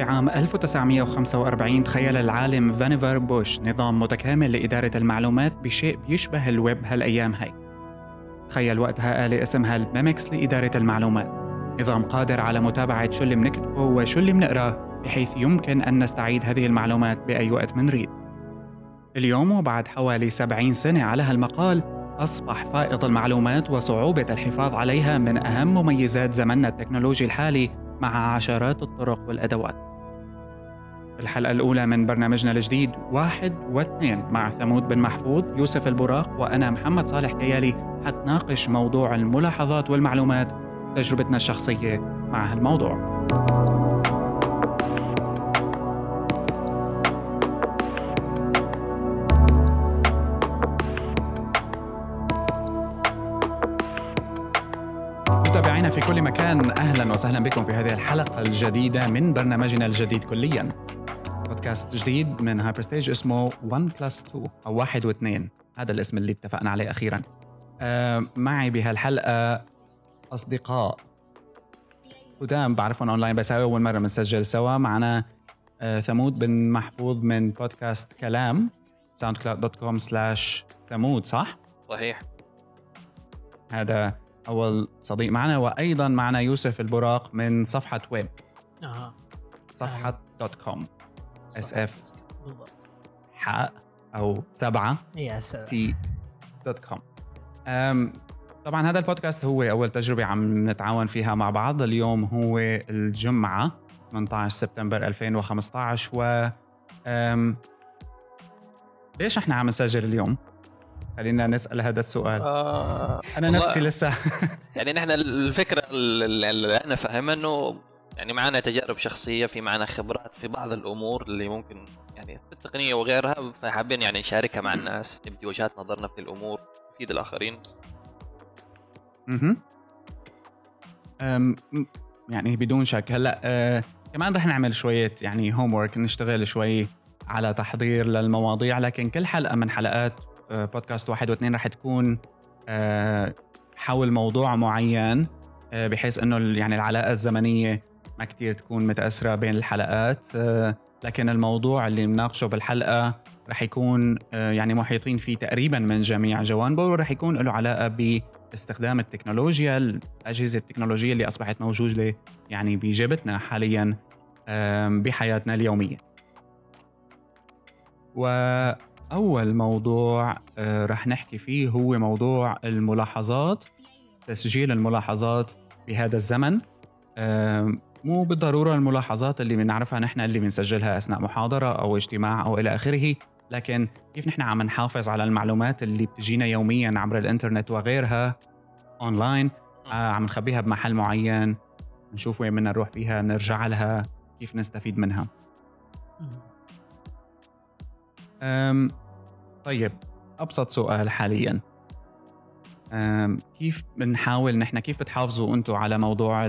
في عام 1945 تخيل العالم فانيفر بوش نظام متكامل لإدارة المعلومات بشيء بيشبه الويب هالأيام هاي. تخيل وقتها آلة اسمها ال Memex لإدارة المعلومات. نظام قادر على متابعة شو اللي منكتبه وشو اللي منقراه بحيث يمكن أن نستعيد هذه المعلومات بأي وقت منريد اليوم وبعد حوالي 70 سنة على هالمقال أصبح فائض المعلومات وصعوبة الحفاظ عليها من أهم مميزات زمننا التكنولوجي الحالي مع عشرات الطرق والأدوات. الحلقة الأولى من برنامجنا الجديد واحد واثنين مع ثمود بن محفوظ يوسف البراق وأنا محمد صالح كيالي حتناقش موضوع الملاحظات والمعلومات تجربتنا الشخصية مع هالموضوع. متابعينا في كل مكان أهلا وسهلا بكم في هذه الحلقة الجديدة من برنامجنا الجديد كليا. بودكاست جديد من Hyperstage اسمه 1 plus 2 أو واحد واثنين. هذا الاسم اللي اتفقنا عليه أخيرا. آه معي بهالحلقة أصدقاء قدامى بعرفهم أونلاين بس هاي أول مرة بنسجل سوا. معنا آه ثمود بن محفوظ من بودكاست كلام SoundCloud dot com slash ثمود صح؟ صحيح. هذا أول صديق معنا. وأيضا معنا يوسف البراق من صفحة ويب أها. صفحة dot com S F بالضبط. حاء أو سبعة يا سلام. T dot com طبعا هذا البودكاست هو أول تجربة عم نتعاون فيها مع بعض. اليوم هو الجمعة 18 سبتمبر 2015 و أم، ليش إحنا عم نسجل اليوم؟ خلينا نسأل هذا السؤال. آه أنا نفسي لسه. يعني نحن الفكرة اللي اللي أنا فاهمها إنه يعني معنا تجارب شخصية في معنا خبرات في بعض الأمور اللي ممكن يعني في التقنية وغيرها فحابين يعني نشاركها مع الناس نبدي وجهات نظرنا في الأمور نفيد الآخرين. م- يعني بدون شك. هلأ أه كمان رح نعمل شوية يعني هوم ورك نشتغل شوي على تحضير للمواضيع لكن كل حلقة من حلقات أه بودكاست واحد واثنين رح تكون أه حول موضوع معين أه بحيث إنه يعني العلاقة الزمنية ما كتير تكون متاثره بين الحلقات أه لكن الموضوع اللي بنناقشه بالحلقة رح يكون أه يعني محيطين فيه تقريبا من جميع جوانبه ورح يكون له علاقة ب استخدام التكنولوجيا الأجهزة التكنولوجية اللي أصبحت موجودة يعني بجيبتنا حاليا بحياتنا اليومية. وأول موضوع آه، رح نحكي فيه هو موضوع الملاحظات تسجيل الملاحظات بهذا الزمن. مو بالضرورة الملاحظات اللي بنعرفها نحن اللي بنسجلها أثناء محاضرة أو اجتماع أو إلى آخره لكن كيف نحن عم نحافظ على المعلومات اللي بتجينا يوميا عبر الإنترنت وغيرها اونلاين آه عم نخبيها بمحل معين نشوف وين بدنا نروح فيها نرجع لها كيف نستفيد منها. أم طيب أبسط سؤال حاليا. أم كيف بنحاول نحن كيف بتحافظوا أنتم على موضوع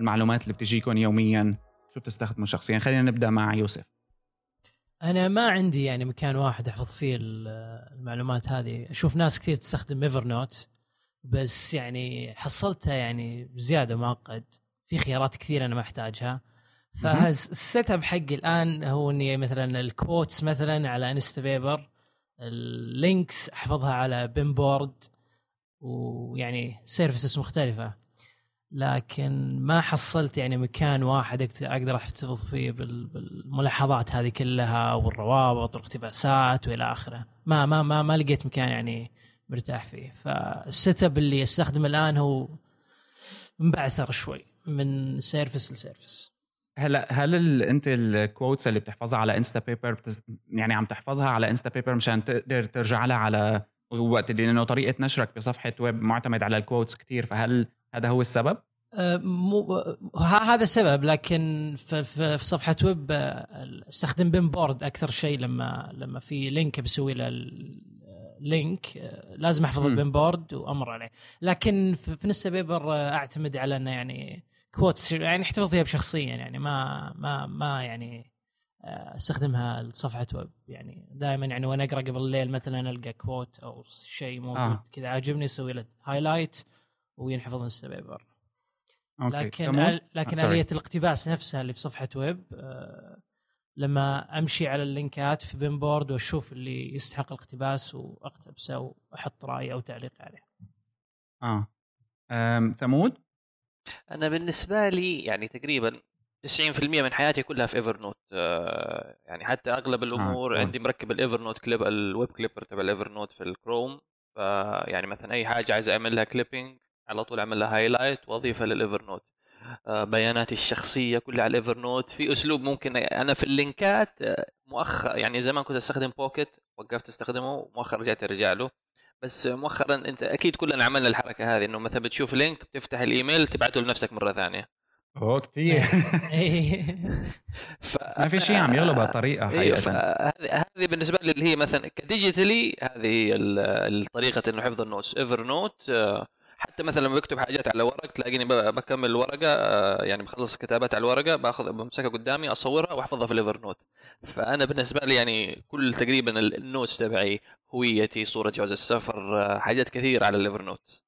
المعلومات اللي بتجيكم يوميا شو بتستخدموا شخصيا؟ خلينا نبدأ مع يوسف. أنا ما عندي يعني مكان واحد أحفظ فيه ال- المعلومات هذه. أشوف ناس كثير تستخدم Evernote بس يعني حصلتها يعني زيادة معقد. في خيارات كثير أنا ما أحتاجها. فال setup حقي الآن هو إني مثلا ال quotes مثلا على Instapaper ال links أحفظها على Pinboard ويعني services مختلفة. لكن ما حصلت يعني مكان واحد أقدر أحتفظ فيه بال- بالملاحظات هذه كلها والروابط والاقتباسات وإلى آخره. ما ما ما ما لقيت مكان يعني مرتاح فيه. فال setup اللي أستخدمه الآن هو مبعثر شوي من service ل service. هلا هل ال... أنت ال quotes اللي بتحفظها على Instapaper بتز... يعني عم تحفظها على Instapaper مشان تقدر ترجع لها على وقت اللي لأنه طريقة نشرك بصفحة ويب معتمد على ال quotes كتير فهل هذا هو السبب؟ أه، مو هذا السبب لكن في, في, صفحة ويب أه، استخدم Pinboard أكثر شيء لما لما في link بسوي له link أه، لازم احفظ. ال Pinboard وأمر عليه لكن في, Instapaper أعتمد على إنه يعني quotes يعني احتفظ فيها بشخصيا يعني ما ما ما يعني استخدمها لصفحة ويب يعني دائما يعني وأنا أقرأ قبل الليل مثلا ألقى quote أو شيء موجود آه. آه. كذا عاجبني أسوي له highlight وينحفظ Instapaper. لكن؟ آل لكن آه،. آلية الاقتباس نفسها اللي في صفحة ويب آه، لما أمشي على اللينكات في Pinboard وأشوف اللي يستحق الاقتباس واقتبسه واحط رأي أو تعليق عليه آه ثمود أنا بالنسبة لي يعني تقريبا 90% من حياتي كلها في Evernote آه يعني حتى أغلب الأمور آه. عندي مركب ال Evernote clip ال web clipper تبع ال Evernote في الكروم فيعني مثلا أي حاجة عايز أعمل لها clipping على طول أعمل لها highlight وأضيفها لل Evernote آه بياناتي الشخصية كلها على ال Evernote في أسلوب ممكن أنا في اللينكات مؤخر يعني زمان كنت أستخدم Pocket وقفت أستخدمه مؤخرا رجعت أرجع له. بس مؤخرا أنت أكيد كلنا عملنا الحركة هذه إنه مثلا بتشوف link بتفتح الإيميل تبعته لنفسك مرة ثانية. أوه كثير إيه. ف... ما في شيء عم يغلب هالطريقه أيوه حقيقة. هذه بالنسبة لي اللي هي مثلا ك digitally هذه هي ال- الطريقة إنه حفظ ال notes. Evernote حتى مثلا لما بكتب حاجات على ورق تلاقيني ب- بكمل الورقه آه، يعني بخلص كتابات على الورقة باخذ بمسكها قدامي أصورها وأحفظها في ال Evernote فأنا بالنسبة لي يعني كل تقريبا ال- ال notes تبعي هويتي صورة جواز السفر آه، حاجات كثير على ال Evernote.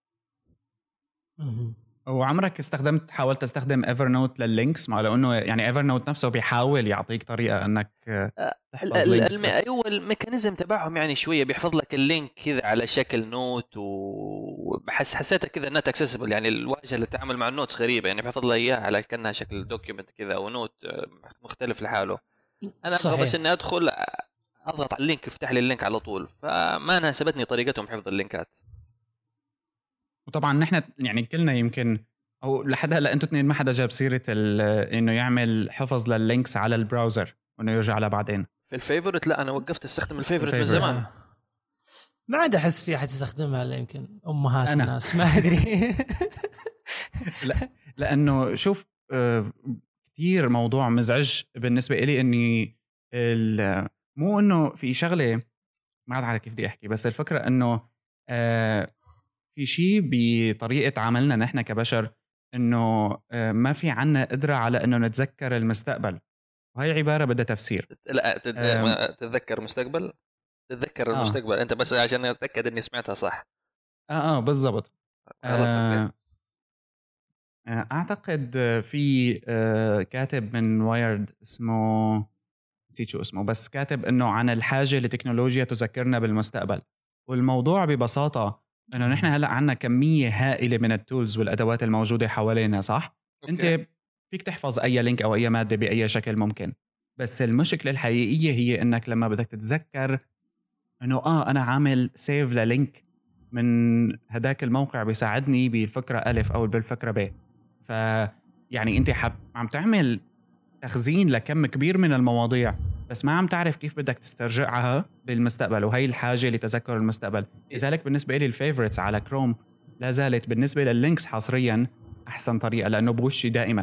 وعمرك استخدمت حاولت تستخدم Evernote لل links؟ مع لو انه يعني Evernote نفسه بيحاول يعطيك طريقة إنك آه، تحفظ links الم... أيوه ال mechanism تبعهم يعني شوية بيحفظ لك ال link كذا على شكل note وبحس حسيتها كذا not accessible يعني الواجهة اللي تتعامل مع ال note س غريبة يعني بيحفظ لها إياها على كأنها شكل document كذا أو note آه، مختلف لحاله. أنا أبغى بس صحيح. إني أدخل أضغط على ال link يفتح لي ال link على طول. فما ناسبتني طريقتهم حفظ اللينكات. وطبعا نحن يعني كلنا يمكن أو لحد هلأ أنتوا اثنين ما حدا جاب سيرة ال- إنه يعمل حفظ لل links على ال browser وإنه يرجع لها بعدين في ال favorite لا أنا وقفت استخدم الفيفورت من. زمان. ما عاد أحس في أحد يستخدمها إلا يمكن أمهات أنا. الناس ما أدري لأنه شوف آه، كثير موضوع مزعج بالنسبة لي إني ال- مو إنه في شغلة ما عاد عارف كيف بدي أحكي بس الفكرة إنه آه، في شيء بطريقة عملنا نحن كبشر إنه آه، ما في عنا قدرة على إنه نتذكر المستقبل. وهي عبارة بدها تفسير. لا تتذكر مستقبل تتذكر آه. المستقبل. أنت بس عشان أتأكد إني سمعتها صح. آه آه بالضبط. آه، آه، أعتقد في آه، كاتب من وايرد اسمه نسيت شو اسمه بس كاتب إنه عن الحاجة لتكنولوجيا تذكرنا بالمستقبل. والموضوع ببساطة إنه نحن هلأ عندنا كمية هائلة من ال tools والأدوات الموجودة حوالينا صح؟ أوكي. انت فيك تحفظ أي link أو أي مادة بأي شكل ممكن. بس المشكلة الحقيقية هي إنك لما بدك تتذكر إنه آه أنا عامل save لل link من هداك الموقع بيساعدني بالفكرة الف أو بالفكرة ب. ف يعني أنت حب عم تعمل تخزين لكم كبير من المواضيع. بس ما عم تعرف كيف بدك تسترجعها بالمستقبل وهي الحاجة لتذكر المستقبل لذلك بالنسبة لي ال favorites على كروم لا زالت بالنسبة لل links حصريا أحسن طريقة لأنه بوشي دائما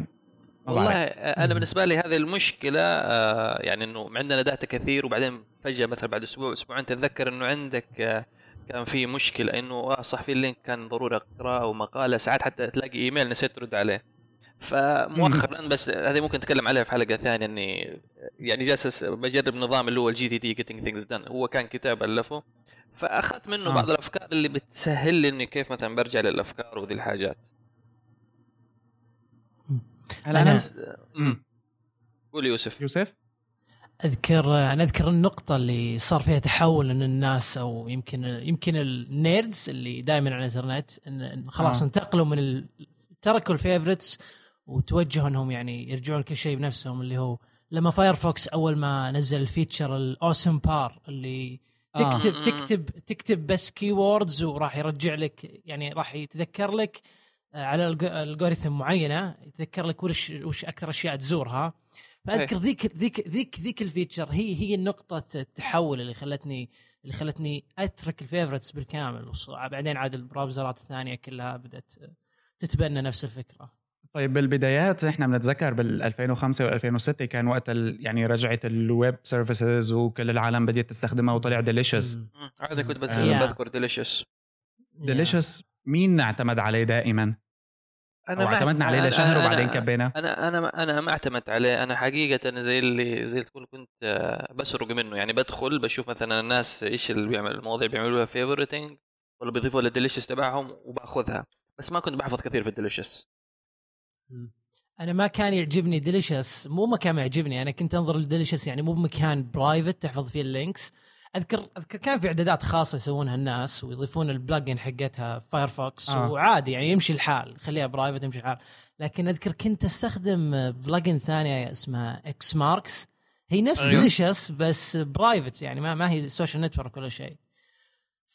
ما والله. أنا. بالنسبة لي هذه المشكلة آه، يعني إنه عندنا data كثير وبعدين فجأة مثلا بعد أسبوع أسبوعين تتذكر إنه عندك آه، كان في مشكلة إنه آه صح في ال link كان ضروري أقرأه أو مقاله ساعات حتى تلاقي إيميل نسيت ترد عليه فمؤخرا بس هذه ممكن نتكلم عليها في حلقة ثانية إني يعني جالس بجرب نظام اللي هو ال GTD Getting Things Done هو كان كتاب ألفه فأخذت منه آه. بعض الأفكار اللي بتسهل لي إني كيف مثلا برجع للأفكار وذي الحاجات هلا أنا- أنا مم. قول يوسف يوسف أذكر أنا أذكر النقطة اللي صار فيها تحول إن الناس أو يمكن يمكن ال nerds اللي دائما على الإنترنت إن إن خلاص آه. آه. انتقلوا من ال... تركوا ال favorites وتوجهوا انهم يعني يرجعون كل شيء بنفسهم اللي هو لما Firefox أول ما نزل ال feature ال awesome bar اللي آه. تكتب مم. تكتب تكتب بس keywords وراح يرجع لك يعني راح يتذكر لك آه، على algorithm معينة يتذكر لك وش وش أكثر أشياء تزورها فأذكر ذيك ذيك ذيك ذيك ال feature هي هي نقطة التحول اللي خلتني اللي خلتني أترك ال favorites بالكامل بعدين عاد ال browser ات الثانية كلها بدأت تتبنى نفس الفكرة طيب بالبدايات إحنا بنتذكر بال 2005 وال 2006 كان وقت ال يعني رجعت ال web services وكل العالم بدأت تستخدمها وطلع Delicious. هذا كنت آه. بذكر ديليشس ديليشس مين اعتمد عليه دائما؟ أنا اعتمدنا عليه أنا- لشهر أنا- وبعدين كبينا؟ أنا أنا أنا ما اعتمدت عليه. أنا حقيقة زي اللي زي تقول كنت آه، بسرق منه. يعني بدخل بشوف مثلا الناس إيش اللي بيعمل المواضيع بيعملوها favoriting ولا بيضيفوها لل Delicious تبعهم وباخذها. بس ما كنت بحفظ كثير في ال Delicious أنا ما كان يعجبني Delicious مو ما كان يعجبني أنا كنت أنظر ل Delicious يعني مو بمكان private تحفظ فيه ال links أذكر أذكر كان في إعدادات خاصة يسوونها الناس ويضيفون ال plugin حقتها Firefox آه. وعادي يعني يمشي الحال خليها private يمشي الحال. لكن أذكر كنت أستخدم plugin ثانية اسمها Xmarks هي نفس أيوه. Delicious بس private يعني ما, ما هي social network ولا شيء.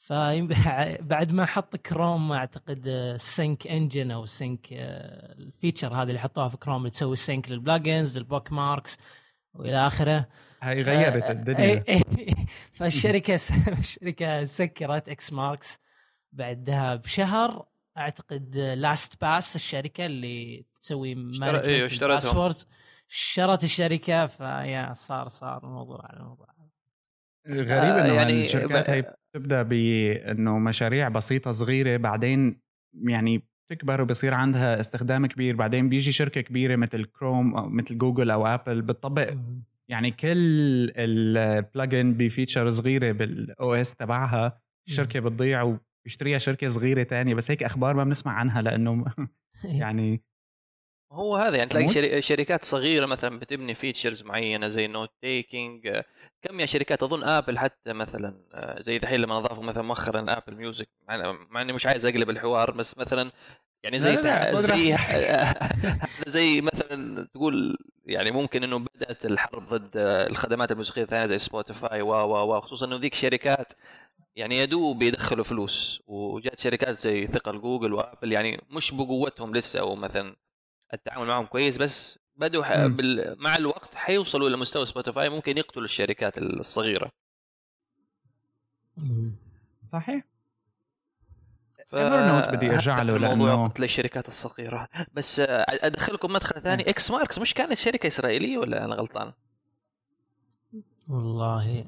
فبعد ما حط كروم أعتقد ال sync engine أو ال sync ال feature هذه اللي حطوها في كروم اللي تسوي ال sync لل plugins لل bookmarks وإلى آخره. هاي غيرت آه الدنيا. فالشركة الشركة سكرت Xmarks بعدها بشهر. أعتقد LastPass الشركة اللي تسوي management أيوه اشترتهم. شرت الشركة فيا صار صار الموضوع على الموضوع غريب إنه يعني الشركات هي بتبدأ بإنه مشاريع بسيطة صغيرة بعدين يعني بتكبر وبصير عندها استخدام كبير بعدين بيجي شركة كبيرة مثل كروم أو مثل جوجل أو Apple بتطبق يعني كل ال plugin ب feature صغيرة بال OS تبعها الشركة بتضيع وبيشتريها شركة صغيرة تانية بس هيك أخبار ما بنسمع عنها لأنه يعني هو هذا يعني تلاقي شركات صغيرة مثلا بتبني features معينة زي note taking كم يا شركات؟ أظن Apple حتى مثلا آه، زي دحين لما أضافوا مثلا مؤخرا Apple Music مع إني مش عايز أقلب الحوار بس مثلا يعني زي لا لا زي زي مثلا تقول يعني ممكن إنه بدأت الحرب ضد الخدمات الموسيقية الثانية زي Spotify و و و خصوصا إنه ذيك شركات يعني يدوب بيدخلوا فلوس وجات شركات زي ثقل جوجل و Apple يعني مش بقوتهم لسه أو مثلا التعامل معهم كويس بس بدوا بال... مع الوقت حيوصلوا لمستوى Spotify ممكن يقتلوا الشركات الصغيرة. صحيح. ف... Ever بدي أرجع له لأنه قتل الشركات الصغيرة. بس أدخلكم مدخل ثاني. Xmarks مش كانت شركة إسرائيلية ولا أنا غلطان؟ والله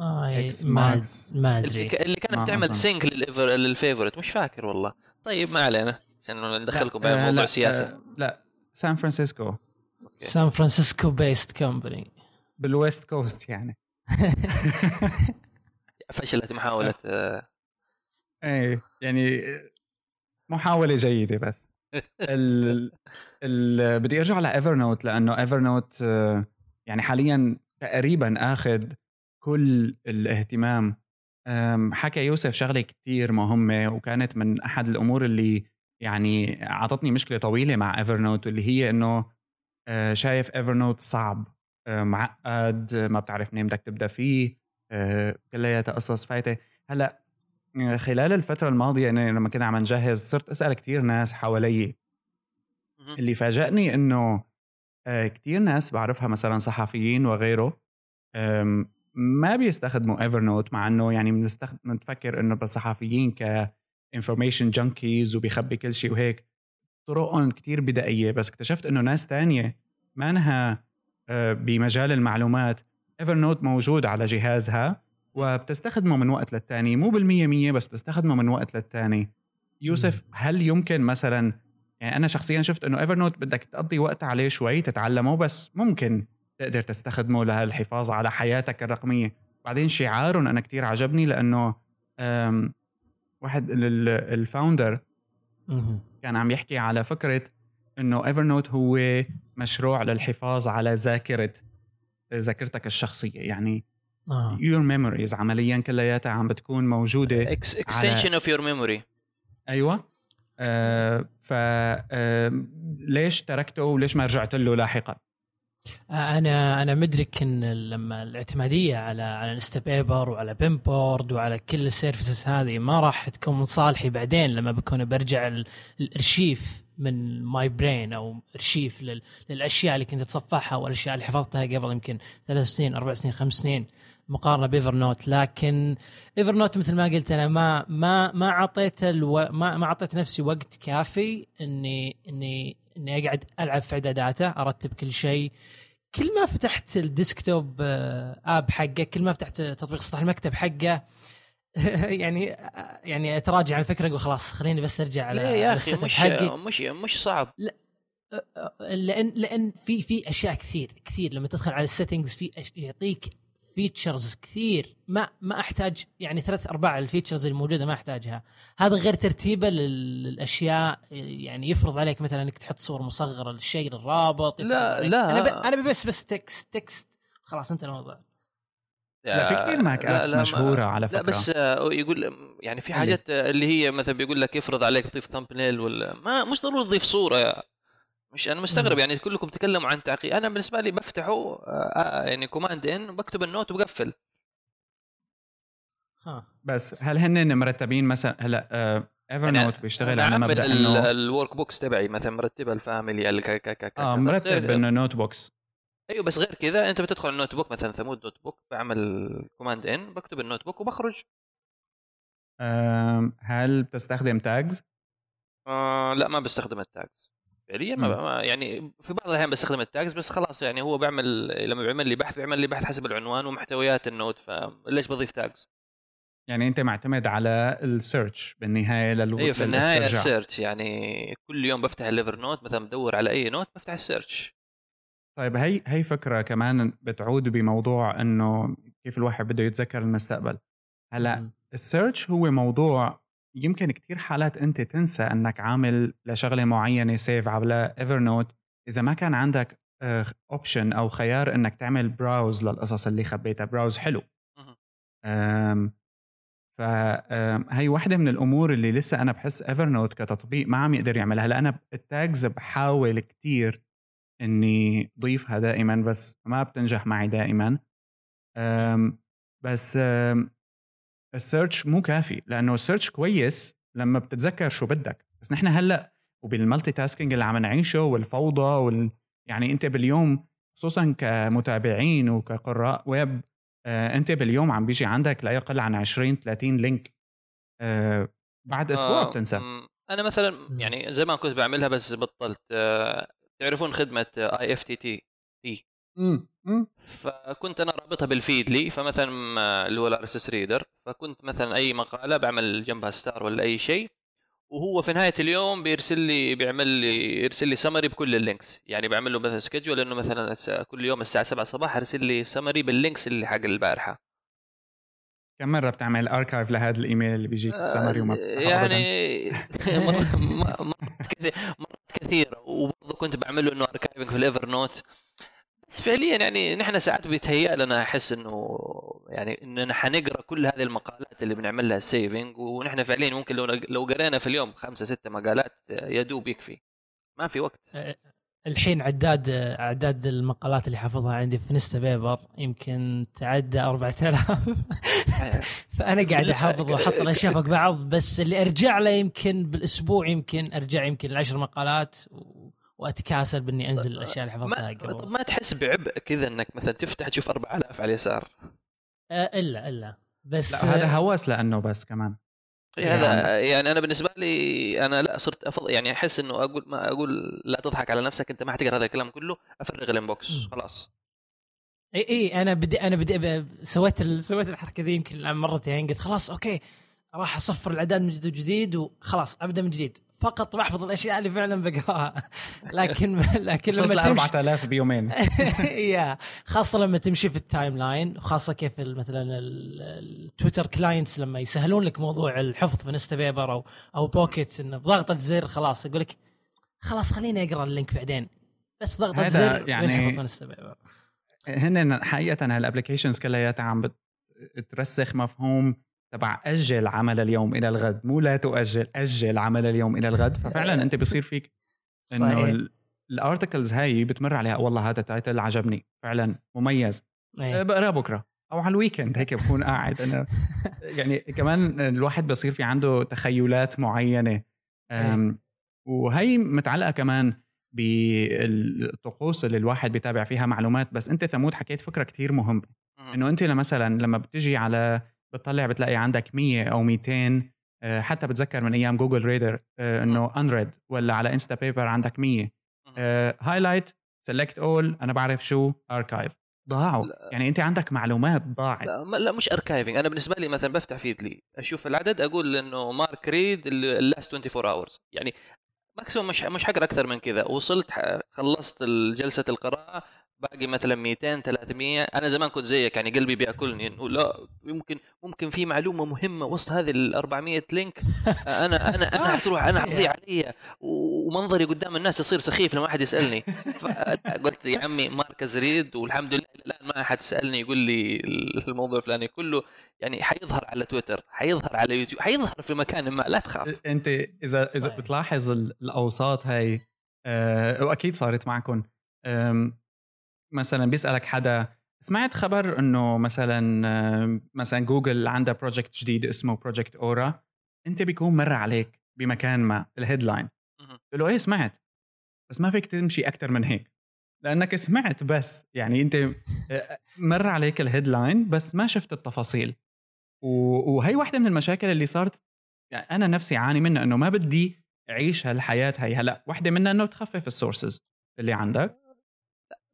آه Xmarks. ما أدري. اللي كانت تعمل sync لل favorite مش فاكر والله. طيب ما علينا. عشان ندخلكم بموضوع سياسي آه لا. سان فرانسيسكو. سان فرانسيسكو based company بال West Coast يعني. فشلت محاولة آه. إيه يعني محاولة جيدة بس. ال ال بدي أرجع ل Evernote لأنه Evernote يعني حاليا تقريبا آخذ كل الاهتمام. حكى يوسف شغلة كتير مهمة وكانت من أحد الأمور اللي يعني أعطتني مشكلة طويلة مع Evernote اللي هي إنه آه، شايف Evernote صعب آه، معقد ما بتعرف منين بدك تبدأ فيه آه، كلياتها قصص فايتة. هلأ خلال الفترة الماضية أنا لما كنا عم نجهز صرت أسأل كثير ناس حوالي اللي فاجأني إنه كثير ناس بعرفها مثلا صحفيين وغيره ما بيستخدموا Evernote مع إنه يعني بنستخدم بنتفكر إنه بالصحفيين ك information junkies وبيخبي كل شيء وهيك. طرقهم كتير بدائية بس اكتشفت إنه ناس تانية مانها آه، بمجال المعلومات Evernote موجود على جهازها وبتستخدمه من وقت للتاني. مو بالمية مية بس بتستخدمه من وقت للتاني. يوسف هل يمكن مثلا يعني أنا شخصيا شفت إنه Evernote بدك تقضي وقت عليه شوي تتعلمه بس ممكن تقدر تستخدمه للحفاظ على حياتك الرقمية. بعدين شعارهم أنا كتير عجبني لأنه واحد ال founder كان عم يحكي على فكرة إنه Evernote هو مشروع للحفاظ على ذاكرة ذاكرتك الشخصية. يعني your آه. memories عمليا كلياتها عم بتكون موجودة extension of your memory أيوه. آه ف آه ليش تركته وليش ما رجعت له لاحقا؟ أنا أنا مدرك إن لما الاعتمادية على على Instapaper وعلى Pinboard وعلى كل ال services هذه ما راح تكون من صالحي بعدين لما بكون برجع الأرشيف من my brain أو أرشيف للأشياء اللي كنت أتصفحها والاشياء اللي حفظتها قبل يمكن ثلاث سنين أربع سنين خمس سنين مقارنة ب Evernote لكن Evernote مثل ما قلت أنا ما ما ما أعطيت ألو... ما ما أعطيت نفسي وقت كافي إني إني إني أقعد ألعب في اعداداته أرتب كل شيء. كل ما فتحت ال desktop app آه، حقه كل ما فتحت تطبيق سطح المكتب حقه يعني آه، يعني أتراجع عن الفكرة أقول خلاص خليني بس أرجع على يا أخي مش حقي. مش مش صعب. لا آه، لأن لأن في في أشياء كثير كثير. لما تدخل على ال settings في يعطيك features كثير. ما ما أحتاج يعني ثلاث أرباع ال features الموجوده ما أحتاجها. هذا غير ترتيبه للأشياء يعني يفرض عليك مثلا إنك تحط صور مصغرة للشيء للرابط لا لا. أنا ب... أنا بس بس text text خلاص انت الموضوع. لا في كثير Mac apps مشهورة على فكره لا بس يقول يعني في حاجات اللي هي مثلا بيقول لك يفرض عليك تضيف thumbnail ولا ما مش ضروري تضيف صورة. مش أنا مستغرب يعني كلكم تكلموا عن تعقيد. أنا بالنسبة لي بفتحه آه, آه، يعني command N بكتب ال note وبقفل. ها. بس هل هن مرتبين مثلا؟ هلا Ever يعني note بيشتغل على مبدأ إنه ال workbooks تبعي مثلا مرتبه ال family آه مرتب إنه نوت بوكس أيوه بس غير كذا أنت بتدخل ال notebook مثلا ثمود notebook بعمل command N بكتب ال notebook وبخرج. هل بتستخدم tags؟ آه لا ما بستخدم ال tags فعليا ما يعني في بعض الأحيان بستخدم ال tags بس خلاص يعني هو بيعمل لما بيعمل لي بحث بيعمل لي بحث حسب العنوان ومحتويات ال note فليش بضيف tags؟ يعني أنت معتمد على ال search بالنهاية للو أيوه في النهاية ال search يعني كل يوم بفتح ال Evernote مثلا بدور على أي note بفتح ال search طيب هي هي فكرة كمان بتعود بموضوع إنه كيف الواحد بده يتذكر المستقبل. هلأ ال search هو موضوع يمكن كتير حالات أنت تنسى إنك عامل لشغلة معينة save على Evernote إذا ما كان عندك option أو خيار إنك تعمل browse للقصص اللي خبيتها browse حلو. فهي واحدة من الأمور اللي لسه أنا بحس Evernote كتطبيق ما عم يقدر يعملها. هلا أنا ال tags بحاول كتير إني ضيفها دائما بس ما بتنجح معي دائما. بس ال search مو كافي لأنه ال search كويس لما بتتذكر شو بدك. بس نحن هلأ وبال multitasking اللي عم نعيشه والفوضى وال يعني أنت باليوم خصوصا كمتابعين وكقراء ويب آه أنت باليوم عم بيجي عندك لا يقل عن 20 30 link آه بعد أسبوع آه بتنسى. أنا مثلا يعني زمان كنت بعملها بس بطلت آه تعرفون خدمة اي اف تي تي تي فكنت أنا رابطها بال Feedly فمثلا اللي هو ال RSS reader فكنت مثلا أي مقالة بعمل جنبها star ولا أي شيء وهو في نهاية اليوم بيرسل لي بيعمل لي يرسل لي summary بكل ال links. يعني بعمل له مثلا schedule إنه مثلا كل يوم الساعة 7 الصباح أرسل لي summary بال links اللي حق البارحة. كم مرة بتعمل archive لهذا الإيميل اللي بيجيك السمري وما يعني مرات كثيرة وبرضه كنت بعمل له إنه archiving في ال Evernote بس فعليا يعني نحن ساعات بيتهيأ لنا أحس إنه يعني إننا حنقرأ كل هذه المقالات اللي بنعمل لها saving ونحن فعليا ممكن لو لو قرينا في اليوم خمسة ستة مقالات يدوب يكفي. ما في وقت. الحين عداد اعداد المقالات اللي حافظها عندي في نستا بيبر يمكن تعدى 4000 فأنا قاعد أحافظ وأحط الاشياء فوق بعض بس اللي أرجع له يمكن بالأسبوع يمكن أرجع يمكن العشر مقالات وأتكاسل بإني أنزل الأشياء اللي حفظتها قبل. طب ما تحس بعبء كذا إنك مثلا تفتح تشوف 4000 على اليسار؟ أه إلا إلا. بس لا هذا هوس لأنه بس كمان. هذا يعني أنا بالنسبة لي أنا لا صرت أفضل يعني أحس إنه أقول ما أقول لا تضحك على نفسك أنت ما حتقرأ هذا الكلام كله أفرغ ال inbox خلاص. إي إي أنا بدي أنا بدي سويت سويت الحركة ذي يمكن مرتين قلت خلاص okay. راح اصفر الاعداد من جديد وخلاص ابدا من جديد. فقط بحفظ الاشياء اللي فعلا بقراها. لكن لكن لما تمشي 4000 بيومين. يا. خاصة لما تمشي في ال timeline وخاصة كيف مثلا ال Twitter clients لما يسهلون لك موضوع الحفظ في Instapaper أو أو Pocket إنه بضغطه زر خلاص يقول لك خلاص خليني أقرأ ال link بعدين. بس ضغطه زر يعني في Instapaper هن حقيقة هال applications كلياتها عم بترسخ مفهوم تبع أجل عمل اليوم إلى الغد. مو لا تؤجل أجل عمل اليوم إلى الغد. ففعلا أنت بصير فيك إنه ال articles هاي بتمر عليها. والله هذا title عجبني. فعلا مميز. أيه. بقراه بكرة أو على ال weekend هيك بكون قاعد. أنا يعني كمان الواحد بصير في عنده تخيلات معينة. أيه. وهي متعلقة كمان بالطقوس اللي الواحد بيتابع فيها معلومات. بس أنت ثمود حكيت فكرة كتير مهمة. إنه أنت مثلا لما بتجي على بتطلع بتلاقي عندك 100 أو 200 آه، حتى بتذكر من أيام Google Reader آه، إنه unread ولا على Instapaper عندك 100 highlight select all أنا بعرف شو archive ضاعوا. لا. يعني أنت عندك معلومات ضاعت. لا, لا مش archiving أنا بالنسبة لي مثلا بفتح Feedly أشوف العدد أقول إنه mark read ال last 24 hours يعني maximum مش مش حقرا أكثر من كذا. وصلت خلصت جلسة القراءة باقي مثلا 200 300 أنا زمان كنت زيك يعني قلبي بيأكلني إنه لا يمكن ممكن في معلومة مهمة وسط هذه ال 400 link أنا أنا أنا حتروح أنا حتضيع علي. ومنظري قدام الناس يصير سخيف لما أحد يسألني. قلت يا عمي mark as read والحمد لله الان ما أحد سألني يقول لي الموضوع الفلاني. كله يعني حيظهر على تويتر حيظهر على يوتيوب حيظهر في مكان ما لا تخاف. أنت إذا إذا بتلاحظ الأوساط هاي أه وأكيد صارت معكم مثلا بيسألك حدا سمعت خبر إنه مثلا مثلا جوجل عندها project جديد اسمه Project Ara أنت بيكون مر عليك بمكان ما ال headline قلت له إيه سمعت. بس ما فيك تمشي أكثر من هيك. لأنك سمعت بس يعني أنت آه، مر عليك ال headline بس ما شفت التفاصيل. وهي واحدة من المشاكل اللي صارت يعني أنا نفسي عاني منها إنه ما بدي أعيش هالحياة هي هلأ. واحدة منها إنه تخفف ال sources اللي عندك.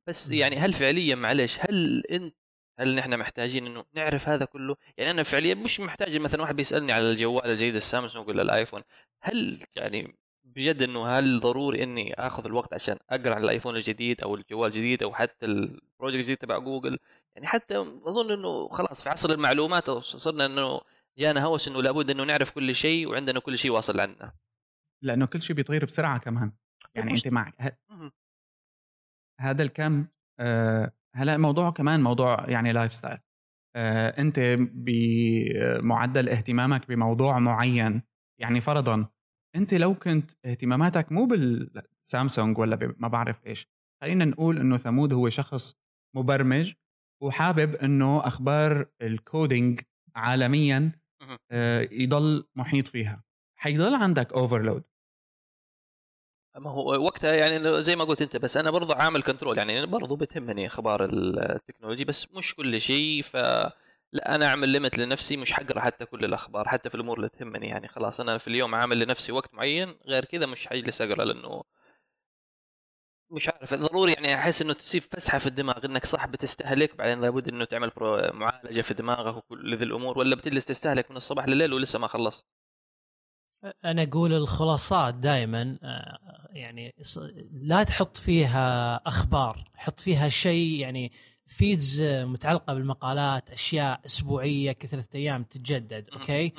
بس يعني هل فعليا معلش هل أنت هل نحن محتاجين إنه نعرف هذا كله؟ يعني أنا فعليا مش محتاج مثلا واحد بيسألني على الجوال الجديد السامسونج ولا الآيفون، هل يعني بجد إنه هل ضروري إني آخذ الوقت عشان أقرأ عن الآيفون الجديد أو الجوال الجديد أو حتى ال project الجديد تبع جوجل؟ يعني حتى أظن إنه خلاص في عصر المعلومات صرنا إنه جانا هوس إنه لابد إنه نعرف كل شيء وعندنا كل شيء واصل عندنا لأنه كل شيء بيتغير بسرعة كمان. يعني أنت معك هذا الكم آه هلا موضوع كمان موضوع يعني لايف ستايل آه أنت بمعدل اهتمامك بموضوع معين يعني فرضا أنت لو كنت اهتماماتك مو بالسامسونج ولا ما بعرف إيش خلينا نقول إنه ثمود هو شخص مبرمج وحابب إنه أخبار ال coding عالميا آه، يضل محيط فيها. حيضل عندك overload ما هو وقتها يعني زي ما قلت أنت بس أنا برضه عامل control يعني برضه بتهمني أخبار ال technology بس مش كل شيء. ف لا أنا أعمل ليمت لنفسي مش حقرأ حتى كل الأخبار حتى في الأمور اللي تهمني. يعني خلاص أنا في اليوم عامل لنفسي وقت معين غير كذا مش حجلس أقرأ لأنه مش عارف. ضروري يعني أحس إنه تصير فسحة في الدماغ إنك صح بتستهلك بعدين لابد إنه تعمل معالجة في دماغك وكل ذي الأمور ولا بتجلس تستهلك من الصباح لليل ولسه ما خلصت. أنا أقول الخلاصات دائما آه، يعني لا تحط فيها أخبار حط فيها شيء يعني feeds متعلقة بالمقالات أشياء أسبوعية ثلاثة أيام تتجدد أوكي؟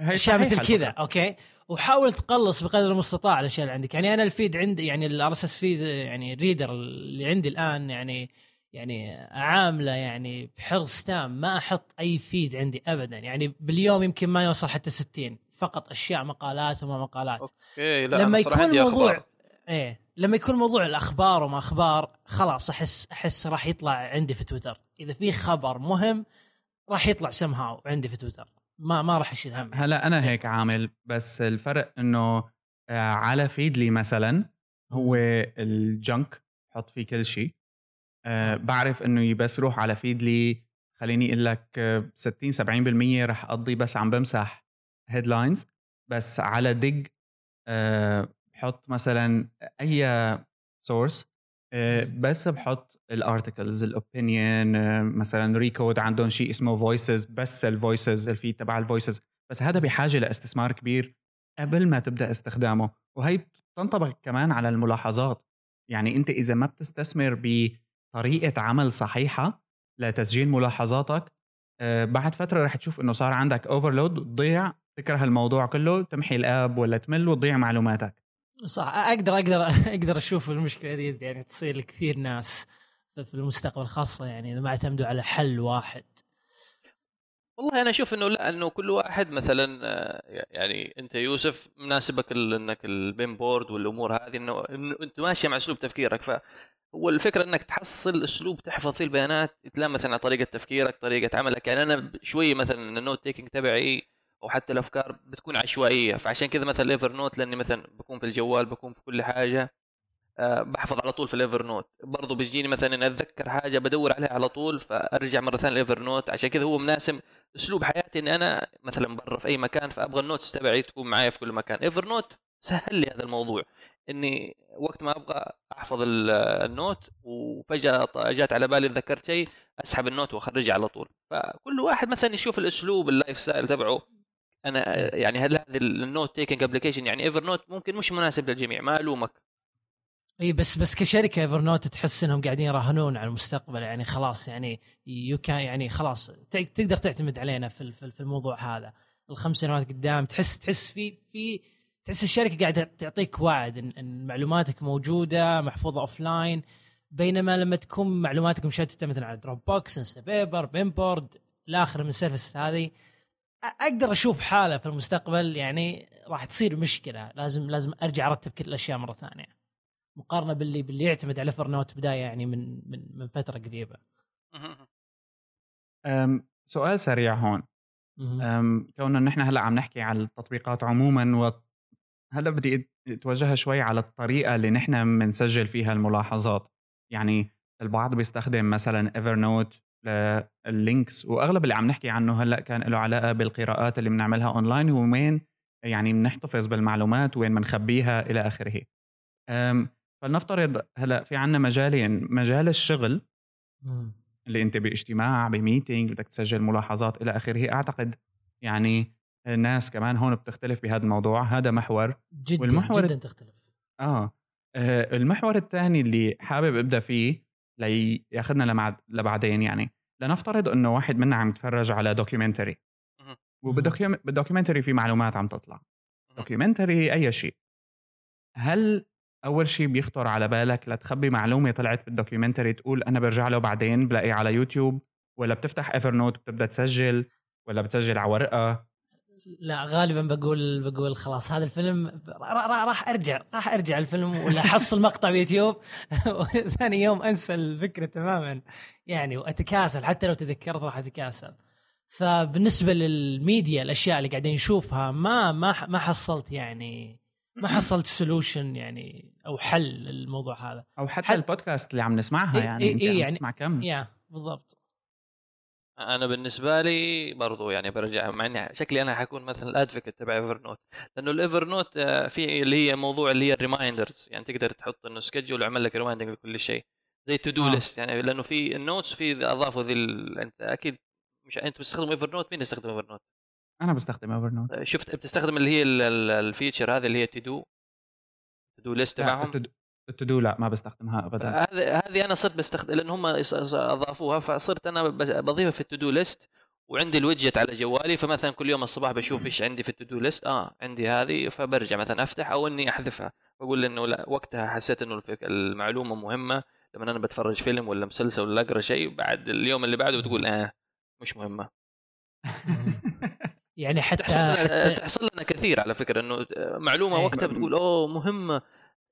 أشياء مثل كذا أوكي؟ وحاول تقلص بقدر المستطاع الأشياء اللي عندك. يعني أنا ال feed عندي يعني ال RSS feed يعني ال reader اللي عندي الآن يعني يعني عامله يعني بحرص تام ما أحط أي feed عندي ابدا. يعني باليوم يمكن ما يوصل حتى 60 فقط أشياء مقالات وما مقالات. أوكي لا لما يكون الموضوع إيه لما يكون موضوع الأخبار وما أخبار خلاص أحس أحس راح يطلع عندي في تويتر. إذا في خبر مهم راح يطلع سم هاو عندي في تويتر. ما ما راح أشيل هم. هلا أنا هيك عامل بس الفرق إنه آه، على فيدلي مثلا هو الجنك حط فيه كل شيء أه بعرف إنه بس روح على فيدلي خليني أقول لك 60 70% رح أقضي بس عم بمسح headlines بس على Digg أه بحط مثلا أي source أه بس بحط ال articles ال opinion مثلا Recode عندهم شيء اسمه Voices بس ال Voices ال feed تبع ال Voices بس هذا بحاجة لاستثمار كبير قبل ما تبدأ استخدامه. وهي تنطبق كمان على الملاحظات. يعني أنت إذا ما بتستثمر بطريقة عمل صحيحة لتسجيل ملاحظاتك آه، بعد فترة رح تشوف إنه صار عندك overload تضيع تكره الموضوع كله تمحي ال app ولا تمل وتضيع معلوماتك. صح أقدر أقدر أقدر أشوف المشكلة دي يعني تصير لكثير ناس في المستقبل خاصة يعني إذا ما اعتمدوا على حل واحد. والله أنا أشوف إنه لا إنه كل واحد مثلا آه، يعني أنت يوسف مناسبك إنك ال Pinboard والأمور هذه إنه أنت ماشي مع أسلوب تفكيرك. ف هو الفكرة إنك تحصل أسلوب تحفظ فيه البيانات يتلامس على طريقة تفكيرك طريقة عملك. يعني أنا شوية مثلا ال note taking تبعي أو حتى الأفكار بتكون عشوائية. فعشان كذا مثلا Evernote لأني مثلا بكون في الجوال بكون في كل حاجة آه، بحفظ على طول في ال Evernote برضه بيجيني مثلا إني أتذكر حاجة بدور عليها على طول فأرجع مرة ثانية ال Evernote عشان كذا هو مناسب أسلوب حياتي إني أنا مثلا برا في أي مكان فأبغى ال notes تبعي تكون معايا في كل مكان. Evernote سهل لي هذا الموضوع إني وقت ما أبغى أحفظ ال note وفجأة جات على بالي ذكرت شيء أسحب ال note وأخرجها على طول. فكل واحد مثلا يشوف الأسلوب ال lifestyle تبعه. أنا يعني هل هذه ال note taking application يعني Evernote ممكن مش مناسب للجميع ما ألومك. اي بس بس كشركة Evernote تحس إنهم قاعدين يراهنون على المستقبل يعني خلاص يعني you can يعني خلاص تقدر تعتمد علينا في في الموضوع هذا. الخمس سنوات قدام تحس تحس في في تحس الشركة قاعدة تعطيك وعد إن, إن معلوماتك موجودة محفوظة offline بينما لما تكون معلوماتك مشتتة مثلا على Dropbox Instapaper Pinboard الآخر من ال service هذه أقدر أشوف حالة في المستقبل يعني راح تصير مشكلة. لازم لازم أرجع أرتب كل الأشياء مرة ثانية. مقارنة باللي باللي يعتمد على Evernote بداية يعني من من من فترة قريبة. أم سؤال سريع هون. أم كوننا نحن هلأ عم نحكي على التطبيقات عموما وهلا بدي أتوجهها شوي على الطريقة اللي نحن بنسجل فيها الملاحظات. يعني البعض بيستخدم مثلا Evernote لل links وأغلب اللي عم نحكي عنه هلأ كان له علاقة بالقراءات اللي بنعملها اونلاين وين يعني بنحتفظ بالمعلومات وين بنخبيها إلى آخره. فلنفترض هلأ في عنا مجالين مجال الشغل اللي أنت بإجتماع ب meeting بدك تسجل ملاحظات إلى آخره. أعتقد يعني الناس كمان هون بتختلف بهذا الموضوع هذا محور. جدا والمحور جدا تختلف. آه, آه المحور الثاني اللي حابب أبدأ فيه لياخذنا لمعد... لبعدين يعني. لنفترض إنه واحد منا عم يتفرج على documentary وبال documentary في معلومات عم تطلع. documentary أي شيء. هل أول شيء بيخطر على بالك لتخبي معلومة طلعت بال documentary تقول أنا برجع له بعدين بلاقيه على يوتيوب؟ ولا بتفتح Evernote بتبدأ تسجل؟ ولا بتسجل على ورقة؟ لا غالبا بقول بقول خلاص هذا الفيلم راح أرجع راح أرجع الفيلم ولا أحصل مقطع بيوتيوب. وثاني يوم أنسى الفكرة تماما. يعني وأتكاسل حتى لو تذكرت راح أتكاسل. فبالنسبة للميديا الأشياء اللي قاعدين نشوفها ما ما ما حصلت يعني ما حصلت solution يعني أو حل للموضوع هذا. أو حتى حل... البودكاست اللي عم نسمعها يعني إيه إيه يعني نسمع كم. يا بالضبط. أنا بالنسبة لي برضو يعني برجع مع إني شكلي أنا حكون مثلا ال advocate تبع Evernote لأنه ال Evernote في اللي هي موضوع اللي هي ال reminders يعني تقدر تحط إنه schedule ويعمل لك reminding لكل شيء زي to do آه. list يعني لأنه في ال notes في أضافوا ذي أنت أكيد مش أنت بتستخدم Evernote مين يستخدم Evernote؟ أنا بستخدم Evernote آه، شفت بتستخدم اللي هي ال feature هذه اللي هي to-do to-do list تبعهم ال to-do لا ما بستخدمها ابدا. هذه هذه أنا صرت بستخدم لأن هم أضافوها فصرت أنا بضيفها في ال to-do list وعندي ال widget على جوالي فمثلا كل يوم الصباح بشوف إيش عندي في ال to-do list آه عندي هذه فبرجع مثلا أفتح أو إني أحذفها. بقول إنه لا وقتها حسيت إنه المعلومة مهمة. لما أنا بتفرج فيلم ولا مسلسل ولا أقرأ شيء بعد اليوم اللي بعده بتقول آه مش مهمة. يعني حتى تحصل, لنا كثير على فكرة إنه معلومة أيه. وقتها بتقول أوه مهمة.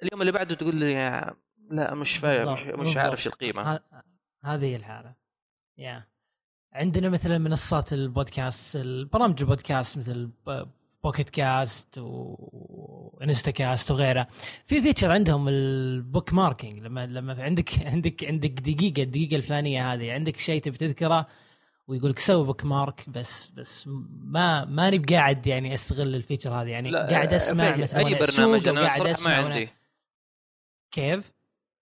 اليوم اللي بعده تقول لي لا مش فاهم مش, مش عارف شو القيمة. هذه الحالة. يا. عندنا مثلا منصات البودكاست البرامج البودكاست مثل Pocket Casts و Instacast وغيرها في feature عندهم ال bookmarking. لما لما عندك عندك عندك دقيقة الدقيقة الفلانية هذه عندك شيء تبي تذكره ويقول لك سوي bookmark بس بس ما ماني بقاعد يعني أستغل ال feature هذه. يعني قاعد أسمع مثلا أي برنامج أنا قاعد اسمع ما عندي. كيف؟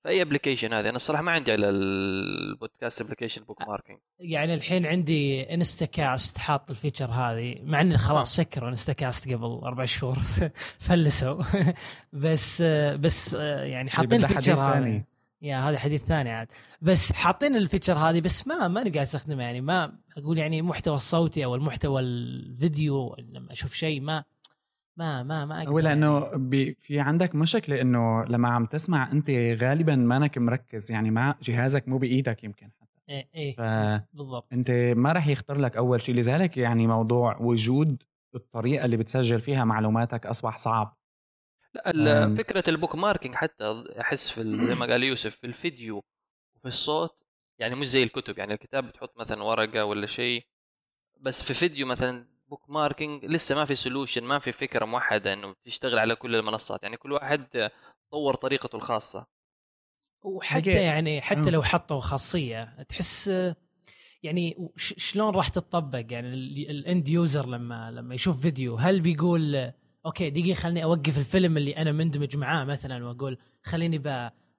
في اي application هذه. أنا الصراحة ما عندي على ال podcast application bookmarking يعني الحين عندي Instacast حاط ال feature هذه مع إني خلاص آه. سكروا Instacast قبل أربع شهور. فلسوا. بس بس يعني حاطين ال feature هذه يا هذا حديث ثاني عاد. بس حاطين ال feature هذه بس ما ماني قاعد استخدمها يعني ما أقول يعني المحتوى الصوتي أو المحتوى الفيديو لما أشوف شيء ما. ما ما ما أقدر هو لأنه يعني. في عندك مشكله إنه لما عم تسمع أنت غالبا مانك مركز يعني ما جهازك مو بإيدك يمكن حتى. إيه إيه. بالضبط. أنت ما راح يخطر لك أول شيء لذلك يعني موضوع وجود الطريقة اللي بتسجل فيها معلوماتك أصبح صعب. لا فكرة ال bookmarking حتى أحس في زي ما قال يوسف في الفيديو وفي الصوت يعني مش زي الكتب. يعني الكتاب بتحط مثلا ورقة ولا شيء بس في فيديو مثلا bookmarking لسه ما في solution ما في فكرة موحدة إنه تشتغل على كل المنصات. يعني كل واحد طور طريقته الخاصة. وحتى يعني حتى لو حطوا خاصية تحس يعني شلون راح تطبق يعني ال end user لما لما يشوف فيديو هل بيقول okay دقيقة خليني أوقف الفيلم اللي أنا مندمج معاه مثلا وأقول خليني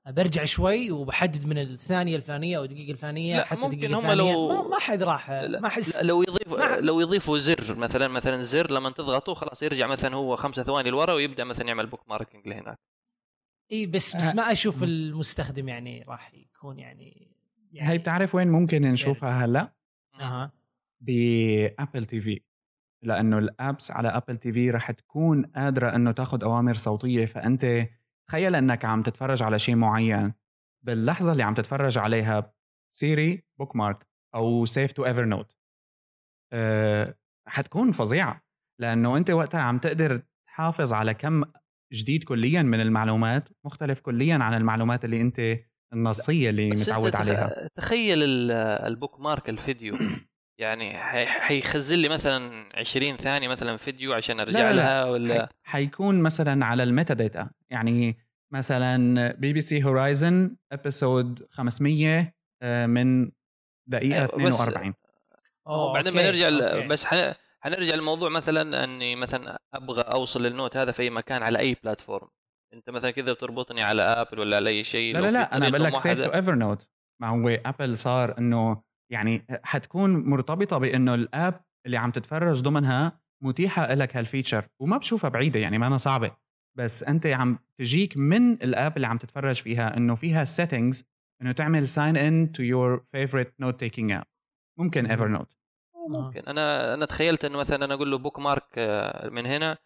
برجع شوي وبحدد من الثانية الفلانية أو الدقيقة الفلانية حتى ممكن هم لو ما, ما حد راح ما احس لو يضيف ما... لو يضيفوا زر مثلا مثلا زر لما تضغطه خلاص يرجع مثلا هو خمسة ثواني لورا ويبدأ مثلا يعمل bookmarking لهناك. إي بس بس آه، ما أشوف م. المستخدم يعني راح يكون يعني, يعني هي بتعرف وين ممكن نشوفها هلأ؟ أها. ب Apple TV لأنه ال apps على Apple TV رح تكون قادرة إنه تاخذ أوامر صوتية فأنت تخيل أنك عم تتفرج على شيء معين باللحظة اللي عم تتفرج عليها سيري bookmark أو save to Evernote حتكون فظيعة لأنه أنت وقتها عم تقدر تحافظ على كم جديد كليا من المعلومات مختلف كليا عن المعلومات اللي أنت النصية اللي متعود عليها. تخيل ال- ال bookmark الفيديو. يعني حي- حيخزن لي مثلا 20 ثانية مثلا فيديو عشان ارجع لا، لا. لها ولا؟ حي- حيكون مثلا على ال metadata يعني مثلا BBC Horizon episode 500 آه، من دقيقة أيوة، بس- 42 أوه، بعدين بنرجع ل-. بس حن... حنرجع للموضوع مثلا إني مثلا أبغى أوصل لل note هذا في اي مكان على أي platform أنت مثلا كذا تربطني على Apple ولا على أي شيء لا لا لا أنا بقول لك سيف تو ايفر نوت ما هو Apple صار إنه يعني حتكون مرتبطة بإنه ال app اللي عم تتفرج ضمنها متيحة لك هال feature وما بشوفها بعيدة يعني ما أنا صعبة بس أنت عم تجيك من ال app اللي عم تتفرج فيها إنه فيها settings إنه تعمل sign in to your favorite note taking app ممكن مم. Evernote ممكن. أنا أنا تخيلت إنه مثلا أنا أقول له bookmark آه، من هنا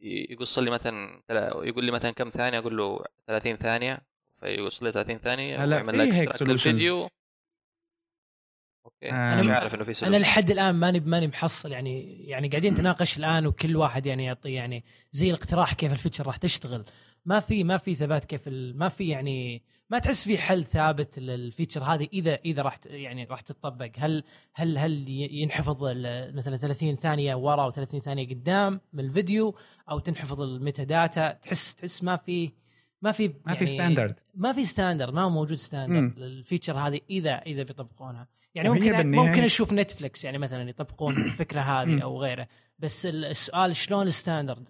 يقص لي مثلا يقول لي مثلا كم ثانية؟ أقول له 30 ثانية فيقص لي 30 ثانية هلأ في هيك. للفيديو okay. أنا مش عارف إنه في أنا solution. لحد الآن ماني ماني محصل يعني يعني قاعدين نتناقش الآن وكل واحد يعني يعطي يعني زي الاقتراح كيف ال feature راح تشتغل. ما في ما في ثبات كيف ما في يعني ما تحس في حل ثابت لل feature هذه اذا إذا راح يعني راح تطبق هل هل هل ينحفظ مثلا 30 ثانية ورا و30 ثانية قدام من الفيديو أو تنحفظ ال metadata تحس تحس ما في ما في ما في يعني standard ما في standard ما هو موجود. standard لل feature هذه اذا إذا بيطبقونها. يعني ممكن ممكن أشوف Netflix يعني مثلا يطبقون الفكرة. هذه أو غيره. بس ال- السؤال شلون ال standard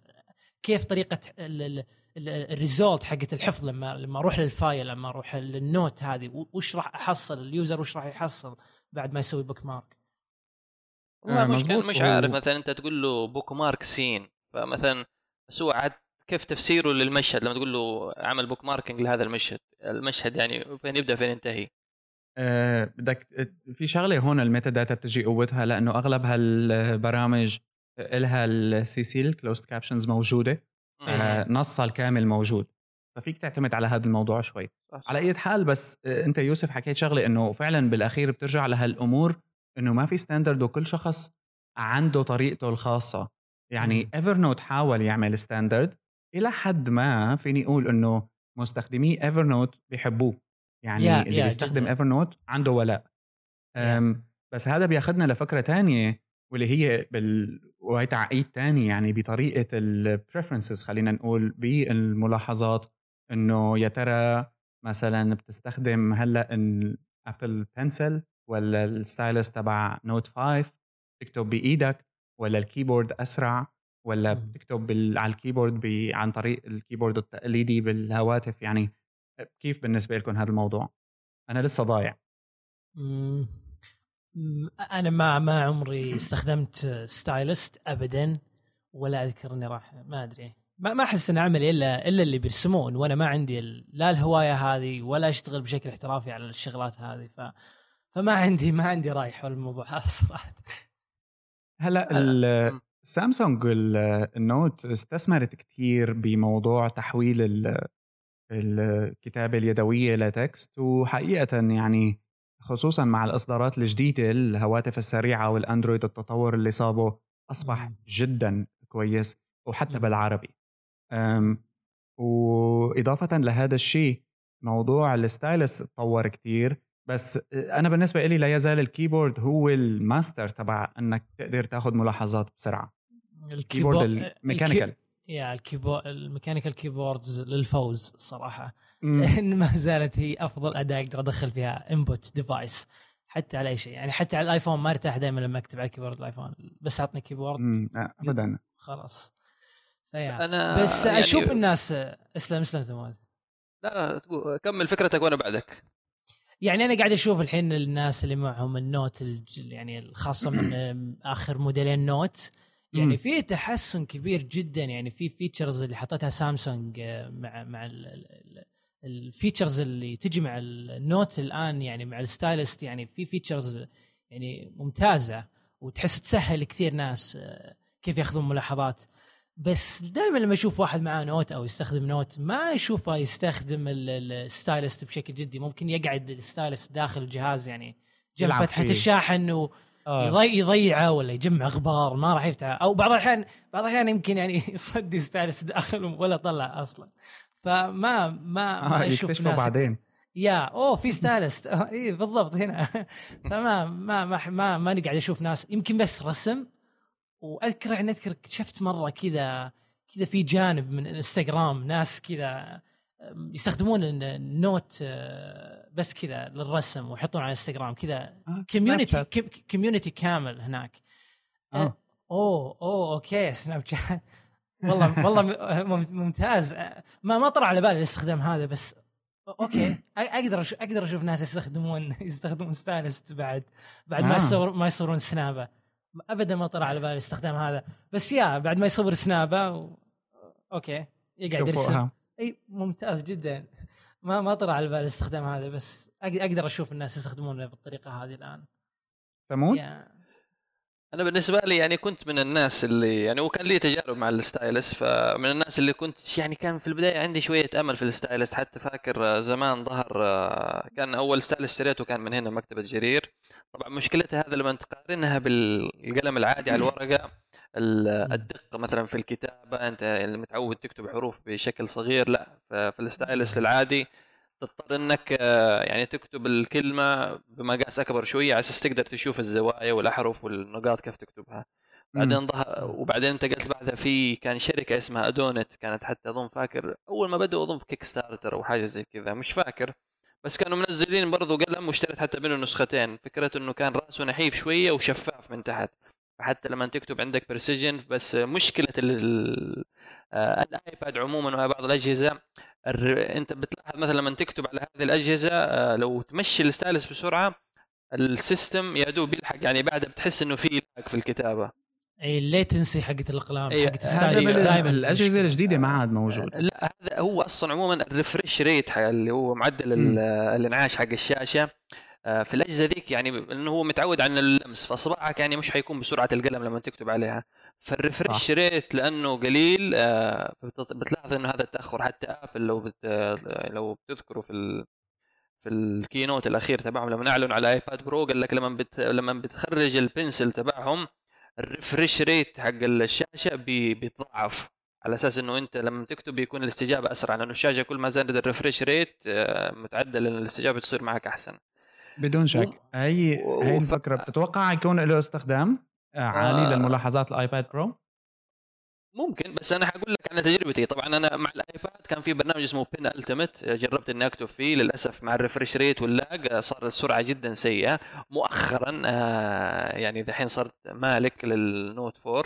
كيف طريقة ال- ال- ال- ال result حقت الحفظ لما لما أروح لل file لما أروح لل note هذه؟ وش راح أحصل؟ ال user وش راح يحصل بعد ما يسوي bookmark والله آه، مش عارف. مثلا أنت تقول له bookmark scene فمثلا بس هو عاد كيف تفسيره للمشهد لما تقول له عمل bookmarking لهذا المشهد؟ المشهد يعني فين يبدأ فين ينتهي؟ آه، بدك في شغلة هون ال metadata بتجي قوتها لأنه اغلب هالبرامج لها ال CC ال closed captions موجودة. آه، نصها الكامل موجود. ففيك تعتمد على هذا الموضوع شوي. صح،. على أي حال بس آه، أنت يوسف حكيت شغلة إنه فعلا بالأخير بترجع لهالأمور إنه ما في standard وكل شخص عنده طريقته الخاصة. يعني. Evernote حاول يعمل standard إلى حد ما فيني أقول إنه مستخدمي Evernote بيحبوه يعني يا- اللي يا بيستخدم. Evernote عنده ولاء. أم، بس هذا بياخذنا لفكرة تانية واللي هي بال وهي تعقيد تاني يعني بطريقة ال preferences خلينا نقول بالملاحظات. إنه يا ترى مثلا بتستخدم هلأ ال Apple Pencil ولا ال stylus تبع Note 5 تكتب بإيدك ولا ال keyboard أسرع؟ ولا. بتكتب بال... على ال keyboard ب... عن طريق ال keyboard التقليدي بالهواتف يعني كيف بالنسبة لكم هذا الموضوع؟ أنا لسه ضايع. أنا ما ما عمري استخدمت stylus ابدا ولا أذكر إني راح ما أدري ما ما أحس اني اعمل إلا إلا اللي بيرسمون وأنا ما عندي ال- لا الهواية هذه ولا أشتغل بشكل احترافي على الشغلات هذه ف فما عندي ما عندي رأي حول الموضوع هذا صراحة هلأ هلا. سامسونج ال- النوت استثمرت كثير بموضوع تحويل ال- الكتابة اليدوية لتكست وحقيقة يعني خصوصا مع الإصدارات الجديدة الهواتف السريعة والأندرويد التطور اللي صابه أصبح. جدا كويس وحتى. بالعربي وإضافة لهذا الشيء موضوع ال stylus تطور كتير بس أنا بالنسبة لي لا يزال ال keyboard هو الماستر تبع أنك تقدر تاخذ ملاحظات بسرعة الكيبورد الميكانيكال يا الكيبورد الميكانيكال كيبوردز للفوز صراحة. لأن ما زالت هي أفضل أداة أقدر أدخل فيها input device حتى على أي شيء. يعني حتى على الآيفون ما أرتاح دائما لما أكتب على keyboard الآيفون. بس عطني keyboard. ابدا. خلاص. فيا. أنا بس يعني- أشوف الناس اسلم اسلم ثمود لا كمل فكرتك وأنا بعدك. يعني أنا قاعد أشوف الحين الناس اللي معهم النوت الج- يعني الخاصة من آخر موديلين نوت. يعني في تحسن كبير جدا يعني في فيتشرز اللي حطتها سامسونج آه، مع مع الفيتشرز اللي تجي مع النوت الآن يعني مع الستايلست يعني في فيتشرز يعني ممتازة وتحس تسهل كثير ناس آه، كيف ياخذون ملاحظات. بس دائما لما أشوف واحد معاه Note أو يستخدم Note ما اشوفه يستخدم ال stylus بشكل جدي. ممكن يقعد ال stylus داخل الجهاز يعني جنب فتحة. الشاحن و آه. يضيعه ولا يجمع غبار ما راح يفتح. أو بعض الاحيان بعض الأحيان يمكن يعني يصدي stylus داخل ولا طلع أصلا. فما ما آه ما أشوف ناس بعدين. yeah أوه في stylus آه اي بالضبط هنا. فما ما ما ما ماني قاعد أشوف ناس. يمكن بس رسم. وأذكر يعني أذكر اكتشفت مرة كذا كذا في جانب من إنستغرام ناس كذا يستخدمون ال Note آه، بس كذا للرسم ويحطون على انستغرام كذا community community كامل هناك. آه. آه. أوه أوه okay Snapchat والله والله ممتاز. ما ما طلع على بالي الاستخدام هذا بس okay. أقدر أقدر أشوف ناس يستخدمون يستخدمون stylus بعد بعد ما يصور ما يصورون سنابه أبدا ما طلع على بالي الاستخدام هذا. بس yeah بعد ما يصور سنابه و... okay يقعد يرسم. إي ممتاز جدا. ما ما طلع على بالي الاستخدام هذا بس أقدر أشوف الناس يستخدمونه بالطريقة هذه الآن. ثمود؟ أنا بالنسبة لي يعني كنت من الناس اللي يعني وكان لي تجارب مع ال stylus فمن الناس اللي كنت يعني كان في البداية عندي شوية أمل في ال stylus حتى فاكر زمان ظهر كان أول stylus اشتريته كان من هنا مكتبة جرير. طبعا مشكلتها هذا لما تقارنها بالقلم العادي على الورقة الدقة مثلا في الكتابة أنت متعود تكتب حروف بشكل صغير لأ في ال stylus العادي تضطر إنك آه، يعني تكتب الكلمة بمقاس أكبر شوية على أساس تقدر تشوف الزوايا والأحرف والنقاط كيف تكتبها. بعدين ظهر وبعدين انتقلت بعدها في كان شركة اسمها Adonit كانت حتى أظن فاكر أول ما بدأوا أظن في Kickstarter أو حاجة زي كذا مش فاكر. بس كانوا منزلين برضو قلم واشتريت حتى منه نسختين فكرته إنه كان رأسه نحيف شوية وشفاف من تحت. حتى لما تكتب عندك precision بس مشكلة آه، الآيباد عموما وبعض الأجهزة أنت بتلاحظ مثلا لما تكتب على هذه الأجهزة آه، لو تمشي ال stylus بسرعة ال system يا دوب يلحق يعني بعدها بتحس إنه في lag في الكتابة. أي ال latency حقت الأقلام أي حقت ال stylus دائما الأجهزة الجديدة ما عاد موجود لا هذا هو أصلا عموما ال refresh rate اللي هو معدل الانعاش حق الشاشة. آه، في الأجهزة ذيك يعني إنه هو متعود على اللمس فصباعك يعني مش حيكون بسرعة القلم لما تكتب عليها. فال refresh rate لأنه قليل آه، بتلاحظ إنه هذا التأخر حتى Apple لو بت لو بتذكروا في ال... في ال keynote الأخير تبعهم لما اعلنوا على iPad Pro قال لك لما بت... لما بتخرج ال Pencil تبعهم ال refresh rate حق الشاشة بي... بيتضاعف. على أساس إنه أنت لما تكتب بيكون الاستجابة أسرع لأنه الشاشة كل ما زادت ال refresh rate آه، معدل الاستجابة تصير معك أحسن. بدون شك. و... هي هي الفكرة. بتتوقع يكون له استخدام؟ آه، عالي آه. للملاحظات ال iPad Pro؟ ممكن بس أنا حقول لك عن تجربتي. طبعا أنا مع الآيباد كان في برنامج اسمه Penultimate جربت إني أكتب فيه. للأسف مع ال refresh rate وال lag آه، صار السرعة جدا سيئة. مؤخرا آه يعني دحين صرت مالك لل Note 4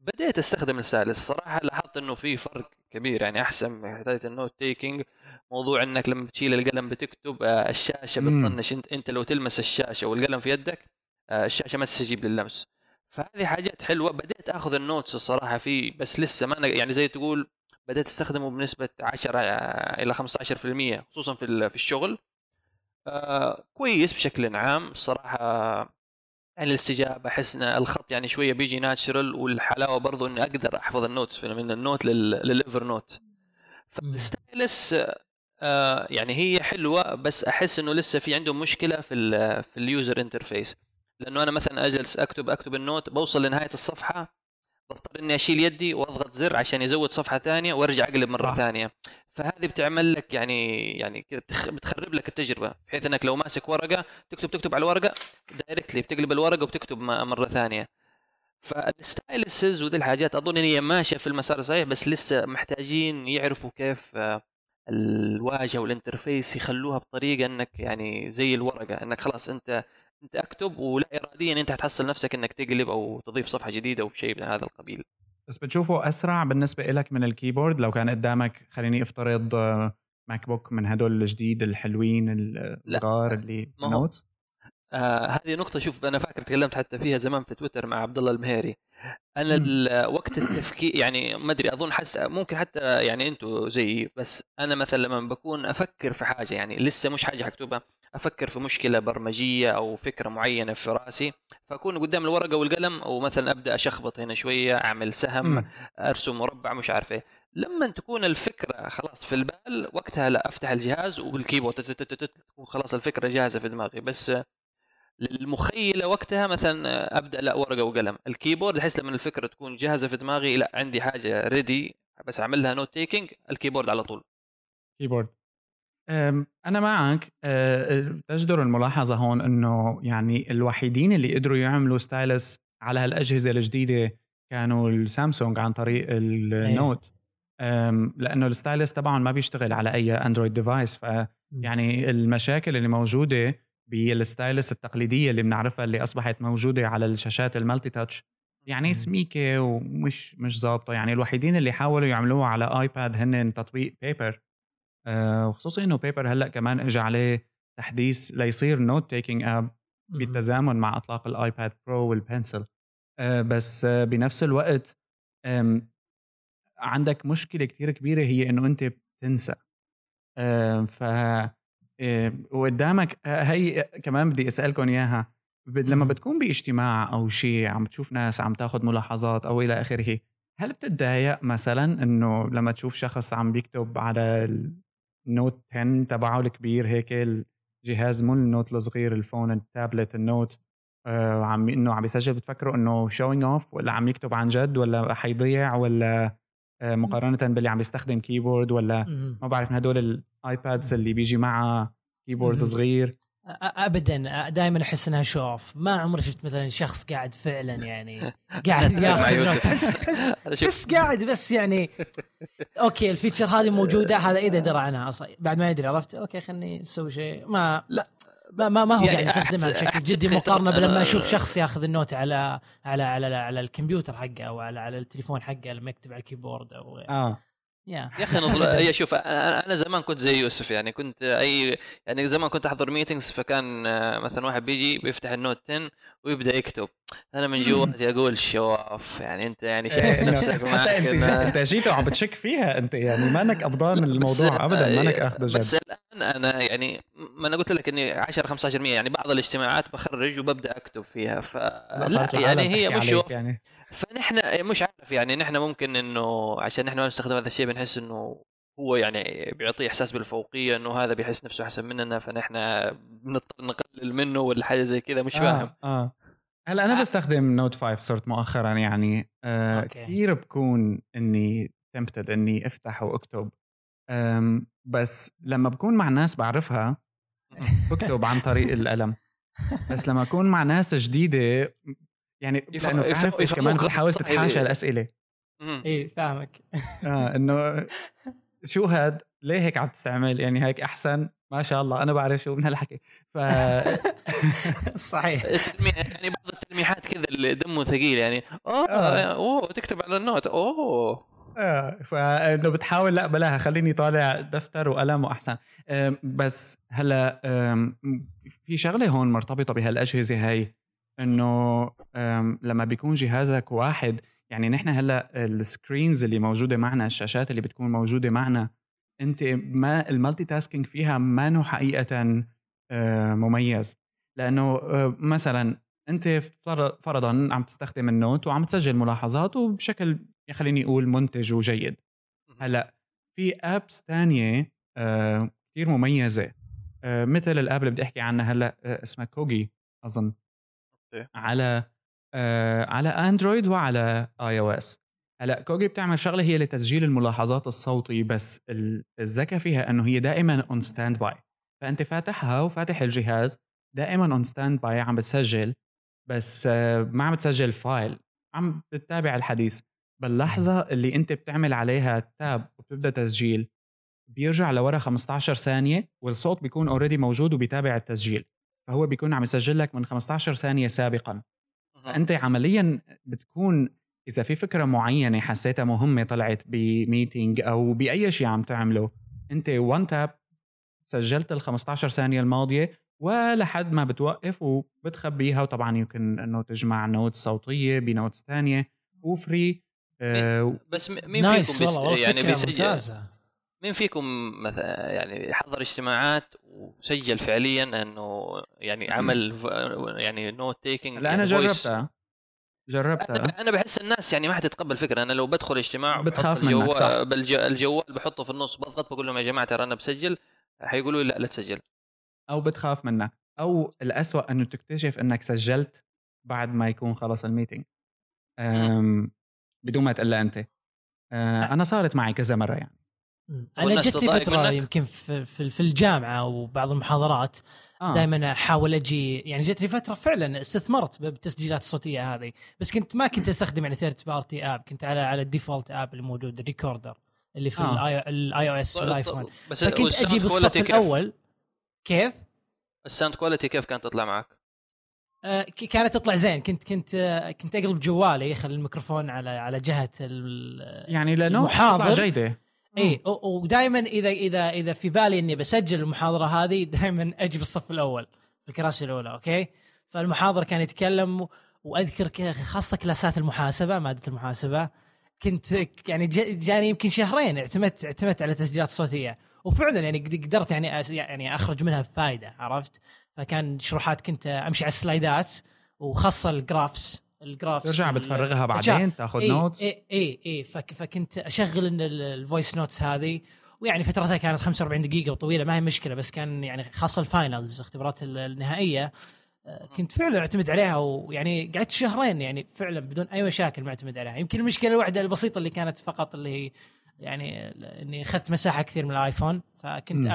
بديت أستخدم ال stylus صراحة لاحظت إنه في فرق كبير يعني أحسن من حكاية ال note taking موضوع إنك لما تشيل القلم بتكتب آه الشاشة بتطنش إنت إنت لو تلمس الشاشة والقلم في يدك آه الشاشة ما تستجيب لللمس فهذه حاجات حلوة. بديت آخذ ال notes الصراحة فيه بس لسه ما يعني زي تقول بديت أستخدمه بنسبة 10 إلى 15% خصوصا في في الشغل. آه كويس بشكل عام الصراحه يعني الاستجابة أحس إن الخط يعني شوية بيجي natural والحلاوة برضو إني أقدر أحفظ ال notes من ال Note لل Evernote فال stylus آه يعني هي حلوة بس أحس إنه لسه في عندهم مشكلة في في ال user interface لأنه أنا مثلا أجلس أكتب أكتب ال note بوصل لنهاية الصفحة بضطر إني أشيل يدي وأضغط زر عشان يزود صفحة ثانية وأرجع أقلب مرة صح. ثانية. فهذه بتعمل لك يعني يعني بتخرب لك التجربة. بحيث إنك لو ماسك ورقة تكتب تكتب على الورقة directly بتقلب الورقة وبتكتب مرة ثانية. فال styluses ودي الحاجات أظن إن هي ماشية في المسار الصحيح بس لسه محتاجين يعرفوا كيف آه، الواجهة وال interface يخلوها بطريقة إنك يعني زي الورقة إنك خلاص أنت أنت أكتب ولا اراديا أنت حتحصل نفسك إنك تقلب أو تضيف صفحة جديدة أو شيء من هذا القبيل. بس بتشوفه أسرع بالنسبة لك من ال keyboard؟ لو كان قدامك خليني أفترض MacBook من هدول الجديد الحلوين الصغار اللي notes آه هذه نقطة شوف أنا فاكر تكلمت حتى فيها زمان في تويتر مع عبد الله المهيري أنا وقت التفكير يعني ما أدري أظن حس ممكن حتى يعني أنتم زيي بس أنا مثلا لما بكون أفكر في حاجة يعني لسه مش حاجة حكتبها أفكر في مشكلة برمجية أو فكرة معينة في رأسي فأكون قدام الورقة والقلم أو مثلا أبدأ أشخبط هنا شوية أعمل سهم مم. أرسم مربع مش عارف إيه. لما تكون الفكرة خلاص في البال وقتها لا أفتح الجهاز وبال keyboard تت- تت- تت- تكون خلاص الفكرة جاهزة في دماغي. بس للمخيلة وقتها مثلا أبدأ لا ورقة وقلم. ال keyboard احس لما الفكرة تكون جاهزة في دماغي لا عندي حاجة ready بس اعمل لها note taking ال keyboard على طول. keyboard. أنا معك. تجدر الملاحظة هون إنه يعني الوحيدين اللي قدروا يعملوا stylus على هالأجهزة الجديدة كانوا السامسونج عن طريق ال Note أم، لأنه ال stylus طبعا ما بيشتغل على أي Android device فيعني المشاكل اللي موجودة بال stylus التقليدية اللي بنعرفها اللي أصبحت موجودة على الشاشات ال multi touch. يعني مم. سميكة ومش مش ظابطة. يعني الوحيدين اللي حاولوا يعملوها على iPad هن تطبيق Paper آه، وخصوصي إنه Paper هلأ كمان اجى عليه تحديث ليصير note taking app بالتزامن مع أطلاق ال iPad Pro وال Pencil آه، بس آه، بنفس الوقت عندك مشكلة كتير كبيرة هي إنه أنت بتنسى. آه، ف وقدامك آه، هي كمان بدي اسالكم إياها لما. بتكون باجتماع أو شيء عم تشوف ناس عم تاخذ ملاحظات أو إلى آخره هل بتتضايق مثلا إنه لما تشوف شخص عم بيكتب على ال Note 10 تبعه الكبير هيك الجهاز مو النوت الصغير الفون التابلت النوت آه عم إنه عم يسجل بتفكروا إنه showing off ولا عم يكتب عن جد ولا حيضيع ولا آه مقارنة باللي عم يستخدم keyboard ولا. ما بعرف من هدول ال iPads اللي بيجي معها keyboard. صغير ابدا دائما أحس إنها show off ما عمري شفت مثلا شخص قاعد فعلا يعني قاعد ياخذ. تحس شوف قاعد بس يعني okay ال feature هذه موجودة هذا إذا درى عنها أصلا بعد ما يدري عرفت okay خلني أسوي شيء ما لا. ما ما, ما هو يعني قاعد يستخدمها أحس- بشكل أحس جدي مقارنة بلما أنا- أشوف شخص ياخذ ال note على على على على الكمبيوتر حقه أو على على التليفون حقه لما يكتب على ال keyboard أو غيره. آه. يا أخي نظل... هي شوف أنا زمان كنت زي يوسف يعني كنت أي يعني زمان كنت أحضر meetings فكان آه، مثلا واحد بيجي بيفتح ال Note 10 ويبدأ يكتب. أنا من جواتي أقول شواف يعني أنت يعني شايف إيه، إنه نفسك معك حتى أنت إنه- أنت جيت وعم بتشك فيها أنت يعني مانك قبضان بس- الموضوع ابدا مانك آه، اخذه جد. بس الآن أنا يعني ما أنا قلت لك إني 10 15% يعني بعض الاجتماعات بخرج وببدأ أكتب فيها ف يعني هي مش يعني. فنحن مش عارف يعني نحن ممكن إنه عشان نحن ما نستخدم هذا الشيء بنحس إنه هو يعني بيعطي إحساس بالفوقية إنه هذا بيحس نفسه أحسن مننا فنحن بنضطر نقلل منه ولا حاجة زي كذا مش فاهم آه, آه. هلأ أنا بستخدم Note 5 صرت مؤخرا يعني آه okay. كثير بكون إني tempted إني افتح وأكتب بس لما بكون مع ناس بعرفها بكتب عن طريق القلم بس لما أكون مع ناس جديدة يعني يفهم- لأنه بتعرف إيش كمان بتحاول تتحاشى إيه. الاسئله مم. اي فاهمك. آه إنه شو هاد؟ ليه هيك عم تستعمل؟ يعني هيك أحسن؟ ما شاء الله أنا بعرف شو من هالحكي. ف صحيح. يعني بعض التلميحات كذا اللي دمه ثقيل يعني اوه آه. أوه تكتب على النوت. أوه. آه فإنه بتحاول لا بلاها خليني طالع دفتر وقلم وأحسن. بس هلأ في شغلة هون مرتبطة بهالأجهزة هاي. إنه لما بيكون جهازك واحد يعني نحن هلأ ال screens اللي موجودة معنا الشاشات اللي بتكون موجودة معنا أنت ما ال multitasking فيها ما نو حقيقة آه، مميز. لأنه آه، مثلا أنت فر- فرضا عم تستخدم ال Note وعم تسجل ملاحظات وبشكل خليني أقول منتج وجيد. هلأ في apps تانية آه كثير مميزة. مثل ال app اللي بدي أحكي عنها هلأ اسمها Cogi أظن. okay. على آه على Android وعلى iOS هلأ Cogi بتعمل شغلة هي لتسجيل الملاحظات الصوتي بس ال- الذكاء فيها إنه هي دائما on standby فأنت فاتحها وفاتح الجهاز دائما on standby عم بتسجل بس آه ما عم بتسجل file عم بتتابع الحديث. باللحظة اللي أنت بتعمل عليها tap وبتبدأ تسجيل بيرجع لورا 15 ثانية والصوت بيكون already موجود وبيتابع التسجيل. فهو بيكون عم يسجل لك من 15 ثانية سابقا. فانت عمليا بتكون إذا في فكرة معينة حسيتها مهمة طلعت ب meeting أو بأي شيء عم تعمله أنت one tap سجلت ال 15 ثانية الماضية ولحد ما بتوقف وبتخبيها. وطبعا يمكن إنه تجمع notes صوتية ب notes ثانية و free آه بس مين nice فيكم بيس والله يعني فكرة بيسجل؟ مين فيكم مثلا يعني حضر اجتماعات وسجل فعليا إنه يعني عمل يعني note taking لا أنا جربتها. جربتها. أنا أنا بحس الناس يعني ما حتتقبل فكره أنا لو بدخل اجتماع بتخاف منك، صح. الجوال بحطه في النص بضغط بقول لهم يا جماعة ترى أنا بسجل حيقولوا لي لا لا تسجل. أو بتخاف منك. أو الأسوأ إنه تكتشف إنك سجلت بعد ما يكون خلص الميتنج بدون ما تقلها أنت. أه، أنا صارت معي كذا مرة يعني. أنا جت لي فترة منك؟ يمكن في, في, في الجامعة وبعض المحاضرات آه. دائما أحاول أجي يعني جت لي فترة فعلا استثمرت بالتسجيلات الصوتية هذه بس كنت ما كنت أستخدم يعني third party app كنت على على ال default app اللي موجود ال recorder اللي في آه. ال iOS والايفون بس فكنت أجي بالصف؟ الأول كيف؟ ال sound quality كيف كانت تطلع معك؟ آه، كانت تطلع زين كنت كنت آه، كنت أقلب جوالي اخلي الميكروفون على على جهة ال- يعني لأنه جيدة اي ودائما إذا إذا إذا في بالي إني بسجل المحاضرة هذه دائما أجي بالصف الأول في الكراسي الأولى أوكي؟ فالمحاضر كان يتكلم وأذكر خاصة كلاسات المحاسبة مادة المحاسبة كنت يعني جا- جاني يمكن شهرين اعتمدت اعتمدت على تسجيلات صوتية. وفعلا يعني قد- قدرت يعني يعني أخرج منها فائده عرفت؟ فكان شروحات كنت أمشي على ال slideات وخاصة ال graphs. ال graphs ترجع بتفرغها بعدين تاخذ notes اي اي, إي فك فكنت أشغل ال voice notes هذه. ويعني فترتها كانت 45 دقيقة وطويلة ما هي مشكلة بس كان يعني خاصة ال finals اختبارات ال- النهائية. آه، كنت فعلا أعتمد عليها ويعني قعدت شهرين يعني فعلا بدون أي مشاكل معتمد عليها. يمكن المشكلة الواحده البسيطة اللي كانت فقط اللي هي يعني إني أخذت مساحة كثير من الآيفون. فكنت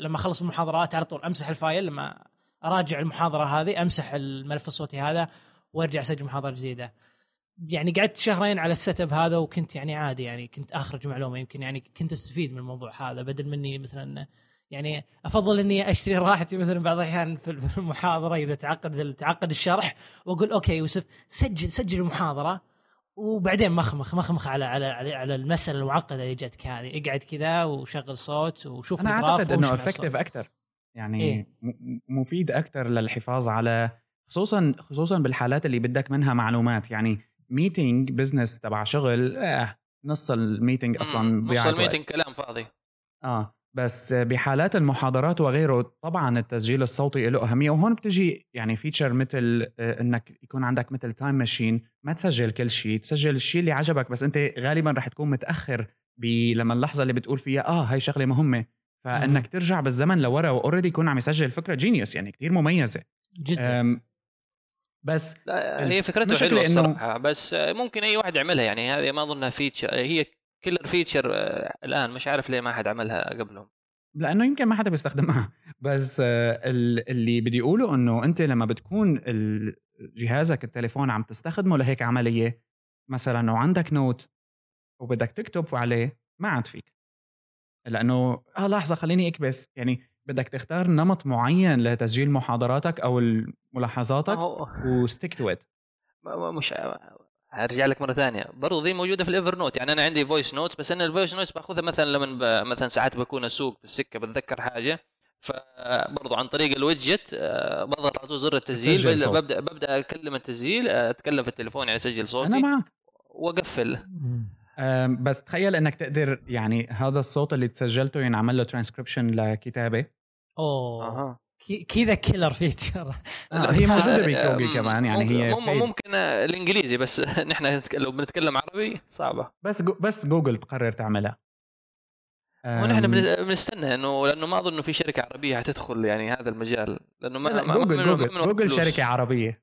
لما أخلص المحاضرات على طول أمسح ال file لما أراجع المحاضرة هذه أمسح الملف الصوتي هذا. وارجع اسجل محاضرة جديدة يعني قعدت شهرين على ال setup هذا وكنت يعني عادي يعني كنت أخرج معلومة يمكن يعني كنت أستفيد من الموضوع هذا بدل مني مثلا يعني أفضل إني أشتري راحتي مثلا بعض الأحيان في المحاضرة إذا تعقد تعقد الشرح وأقول okay يوسف سجل سجل المحاضرة وبعدين مخمخ مخمخ على على على, على المسألة المعقدة اللي جتك هذه اقعد كذا وشغل صوت وشوف أنا أعتقد إنه. effective أكثر يعني إيه. مفيد أكثر للحفاظ على خصوصا خصوصا بالحالات اللي بدك منها معلومات. يعني meeting business تبع شغل آه نص ال meeting أصلا ضياعه نص وقت ال meeting كلام فاضي. آه بس بحالات المحاضرات وغيره طبعا التسجيل الصوتي له أهمية. وهون بتجي يعني feature مثل آه، إنك يكون عندك مثل time machine ما تسجل كل شيء تسجل الشيء اللي عجبك بس أنت غالبا رح تكون متأخر ب- لما اللحظة اللي بتقول فيها آه هاي شغلة مهمة. فإنك ترجع بالزمن لورا و already يكون عم يسجل. فكرة genius يعني كتير مميزة. جدا. بس لا هي فكرته حلوة الصراحة بس ممكن أي واحد يعملها يعني هذه ما أظنها feature هي killer feature الآن مش عارف ليه ما حد عملها قبلهم. لأنه يمكن ما حدا بيستخدمها. بس آه، ال- اللي بدي أقوله إنه أنت لما بتكون جهازك التليفون عم تستخدمه لهيك عملية مثلا وعندك note وبدك تكتب عليه ما عاد فيك. لأنه آه لحظة خليني أكبس. يعني بدك تختار نمط معين لتسجيل محاضراتك أو ملاحظاتك و stick to it مش هرجع لك مرة ثانية. برضو دي موجودة في ال Evernote يعني أنا عندي voice notes بس أنا ال voice notes باخذها مثلا لما ب... مثلا ساعات بكون أسوق في السكة بتذكر حاجة. فبرضو عن طريق ال widget آه، بضغط على زر التسجيل صوت. ببدا ببدا أكلم التسجيل آه، أتكلم في التليفون يعني أسجل صوتي أنا معك. وأقفل. بس تخيل إنك تقدر يعني هذا الصوت اللي تسجلته ينعمل له ترانسكريبشن لكتابة. أوه. كذا كيلر فيتشر هي موجودة بكوجي كمان يعني ممكن هي. ممكن آه، الإنجليزي بس نحن لو بنتكلم عربي صعبة. بس جو بس جوجل تقرر تعملها. ونحن بنستنى إنه لأنه ما أظن إنه في شركة عربية حتدخل يعني هذا المجال لأنه ما لا ما- جوجل ما- جوجل ما- جوجل. شركة عربية.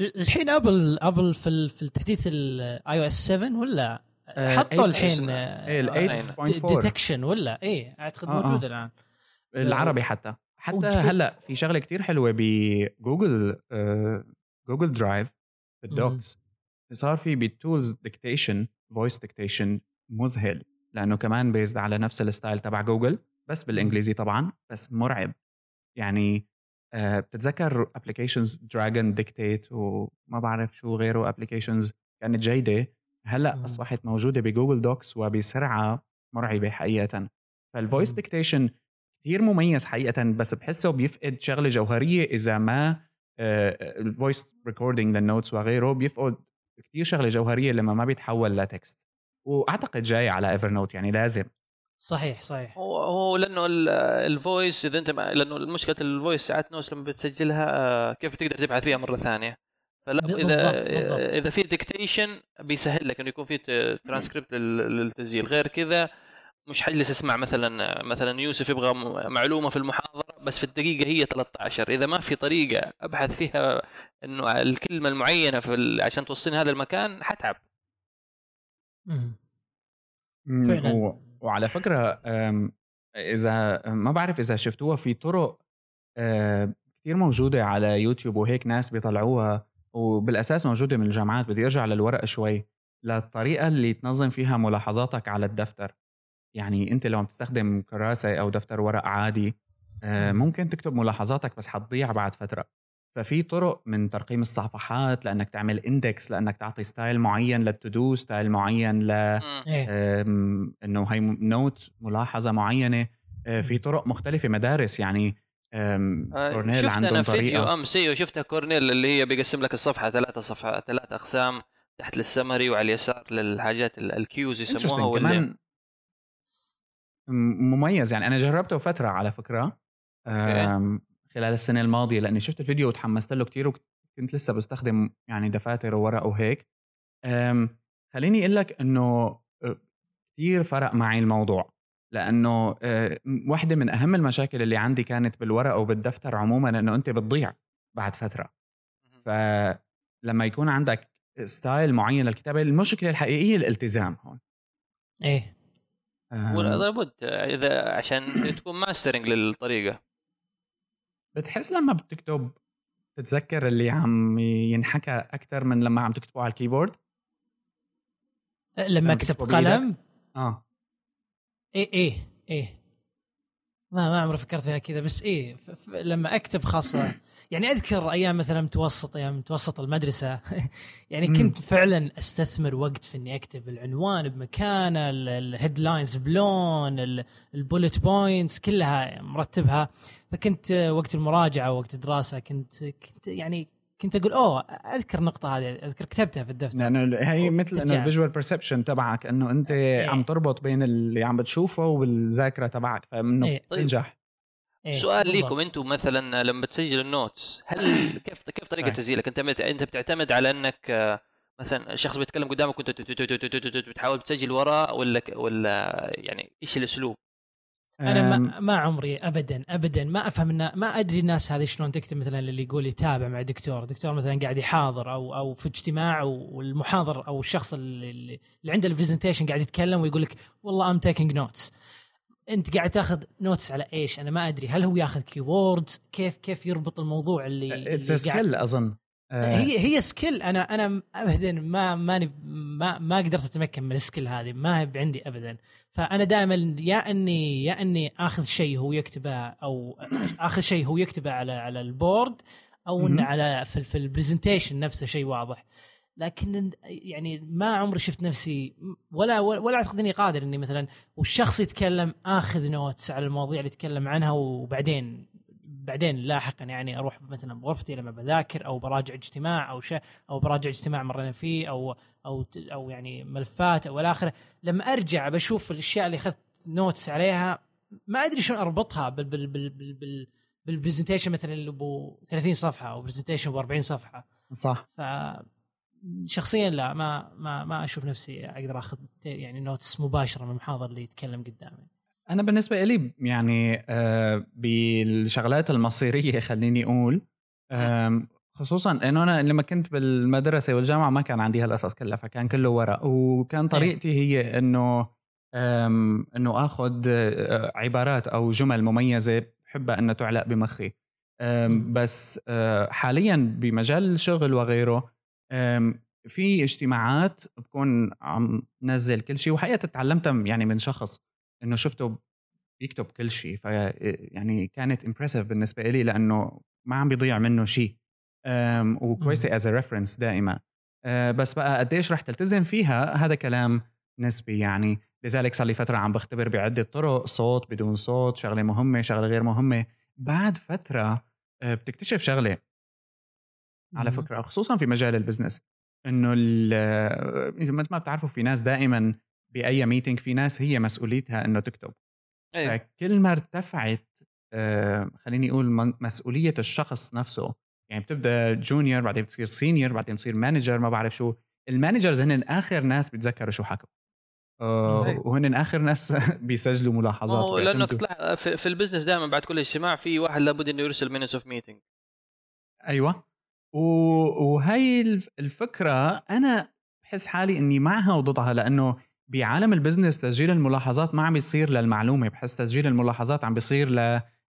الحين أبل أبل في ال- في التحديث الاي أو إس 7 ولا؟ حطوا 8 الحين إيه ال أين؟ 8.4 ديتكشن ولا؟ إيه أعتقد آه، آه. موجود الآن. العربي حتى. حتى هلأ في شغلة كتير حلوة بجوجل آه، Google Drive بال Docs صار في بال tools dictation voice dictation مذهل لأنه كمان بيزد على نفس الستايل تبع جوجل بس بالإنجليزي طبعا بس مرعب. يعني آه، بتتذكر applications Dragon Dictate وما بعرف شو غيره applications كانت جيدة؟ هلأ مم. أصبحت موجودة ب Google Docs وبسرعة مرعبة حقيقه. فال voice. dictation كثير مميز حقيقه بس بحسه بيفقد شغلة جوهرية إذا ما ال voice recording لل notes وغيره بيفقد كثير شغلة جوهرية لما ما بيتحول ل text وأعتقد جاي على Evernote يعني لازم. صحيح صحيح. هو هو لأنه ال voice إذا أنت لأنه مشكله ال voice ساعات notes لما بتسجلها آه، كيف تقدر تبعث فيها مرة ثانية؟ فلا إذا بالضبط. إذا في dictation بيسهل لك إنه يكون في ترانسكريبت للتسجيل. غير كذا مش حجلس اسمع مثلا مثلا يوسف يبغى معلومة في المحاضرة بس في الدقيقة هي 13 إذا ما في طريقة أبحث فيها إنه الكلمة المعينة في عشان توصلني هذا المكان حتعب. فعلا. وعلى فكرة إذا ما بعرف إذا شفتوها في طرق كثير موجودة على يوتيوب وهيك ناس بيطلعوها وبالأساس موجودة من الجامعات بدي أرجع للورق شوي للطريقة اللي تنظم فيها ملاحظاتك على الدفتر. يعني أنت لو عم تستخدم كراسة أو دفتر ورق عادي آه، ممكن تكتب ملاحظاتك بس حتضيع بعد فترة. ففي طرق من ترقيم الصفحات لأنك تعمل index لأنك تعطي style معين لل to-do style معين ل إيه. إنه هي note ملاحظة معينة. آه، في طرق مختلفة مدارس. يعني آه، كورنيل عندهم طريقة. فيديو امس أيوه شفتها كورنيل اللي هي بيقسم لك الصفحة ثلاثة صفحة ثلاث أقسام تحت للسمري وعلى اليسار للحاجات ال cues يسموها كمان مميز يعني. أنا جربته فترة على فكرة خلال السنة الماضية لأني شفت الفيديو وتحمست له كثير وكنت لسه بستخدم يعني دفاتر وورق وهيك. خليني أقول لك إنه كثير فرق معي الموضوع. لأنه واحدة من أهم المشاكل اللي عندي كانت بالورق وبالدفتر عموما إنه أنت بتضيع بعد فترة. فلما يكون عندك style معين للكتابة المشكلة الحقيقية الالتزام هون. إيه. لابد إذا عشان تكون mastering للطريقة. بتحس لما بتكتب تتذكر اللي عم ينحكى أكثر من لما عم تكتبه على الكيبورد؟ لما اكتب قلم؟ آه. إيه إيه إيه. ما ما عمري فكرت فيها كذا بس إيه لما أكتب خاصة يعني أذكر أيام مثلا متوسط أيام متوسط المدرسة. يعني كنت فعلا أستثمر وقت في إني أكتب العنوان بمكانه ال headlines بلون ال bullet points كلها مرتبها. فكنت وقت المراجعة وقت الدراسة كنت كنت يعني كنت أقول oh اذكر النقطه هذه اذكر كتبتها في الدفتر لأنه هي مثل انه الفيجوال برسبشن تبعك انه انت إيه. عم تربط بين اللي عم بتشوفه والذاكره تبعك فانه إيه. تنجح إيه. سؤال ليكم أنتم مثلا لما تسجل ال notes هل كيف كيف طريقه طيب. تسجيلك انت انت بتعتمد على انك مثلا الشخص بيتكلم قدامك وانت بتحاول تسجل وراه ولا ولا يعني إيش الاسلوب؟ أنا ما, ما عمري ابدا ابدا ما أفهم إن ما أدري الناس هذه شلون تكتب مثلا اللي يقول يتابع مع دكتور دكتور مثلا قاعد يحاضر أو أو في اجتماع والمحاضر أو الشخص اللي, اللي عنده ال presentation قاعد يتكلم ويقول لك والله I'm taking notes أنت قاعد تأخذ notes على إيش؟ أنا ما أدري هل هو يأخذ keywords كيف كيف يربط الموضوع اللي it's skill أظن. هي هي skill أنا أنا ابدا ما ماني ما ما قدرت أتمكن من ال skill هذه. ما هي عندي ابدا. فأنا دائما يا اني يا إني آخذ شيء هو يكتبه أو آخذ شيء هو يكتبه على على ال board أو إنه على في, في ال presentation نفسه شيء واضح. لكن يعني ما عمري شفت نفسي ولا ولا أعتقد إني قادر إني مثلا والشخص يتكلم آخذ notes على المواضيع اللي يتكلم عنها وبعدين بعدين لاحقا يعني أروح مثلا بغرفتي لما بذاكر أو براجع اجتماع أو شيء أو براجع اجتماع مرينا فيه أو أو أو يعني ملفات أو الاخره لما أرجع بشوف الأشياء اللي أخذت notes عليها ما أدري شلون أربطها بال بال بال بال بال بال presentation مثلا اللي ابو 30 صفحة أو presentation ابو 40 صفحة. صح. ف شخصيا لا ما ما ما أشوف نفسي أقدر أخذ يعني نوتس مباشرة من المحاضر اللي يتكلم قدامي. أنا بالنسبة لي يعني آه، بالشغلات المصيرية خليني أقول خصوصا إنه أنا لما كنت بالمدرسة والجامعة ما كان عندي هالقصص كلها فكان كله ورق وكان إيه. طريقتي هي إنه إنه آخذ آه، عبارات أو جمل مميزة بحبها انها تعلق بمخي. بس آه، حاليا بمجال الشغل وغيره في اجتماعات بكون عم نزل كل شيء وحقيقة تعلمتها يعني من شخص. إنه شفته بيكتب كل شيء ف يعني كانت impressive بالنسبة لي لأنه ما عم بيضيع منه شيء وكويسة as reference دائما. أه، بس بقى قديش رح تلتزم فيها؟ هذا كلام نسبي يعني. لذلك صار لي فترة عم بختبر بعدة طرق صوت بدون صوت شغلة مهمة شغلة غير مهمة. بعد فترة آه، بتكتشف شغلة. على فكرة خصوصا في مجال ال business إنه مثل ما بتعرفوا في ناس دائما بأي meeting في ناس هي مسؤوليتها إنه تكتب. أيوة. كل ما ارتفعت آه، خليني أقول مسؤولية الشخص نفسه يعني بتبدأ junior بعدين بتصير senior بعدين بتصير manager ما بعرف شو. ال managers هن آخر ناس بيتذكروا شو حكوا. آه وهن آخر ناس بيسجلوا ملاحظات لأنه تطلع في, في ال business دائما بعد كل اجتماع في واحد لابد إنه يرسل minutes of meeting أيوه. وهي الفكرة أنا بحس حالي إني معها وضدها لأنه بعالم ال business تسجيل الملاحظات ما عم يصير للمعلومة بحس تسجيل الملاحظات عم بيصير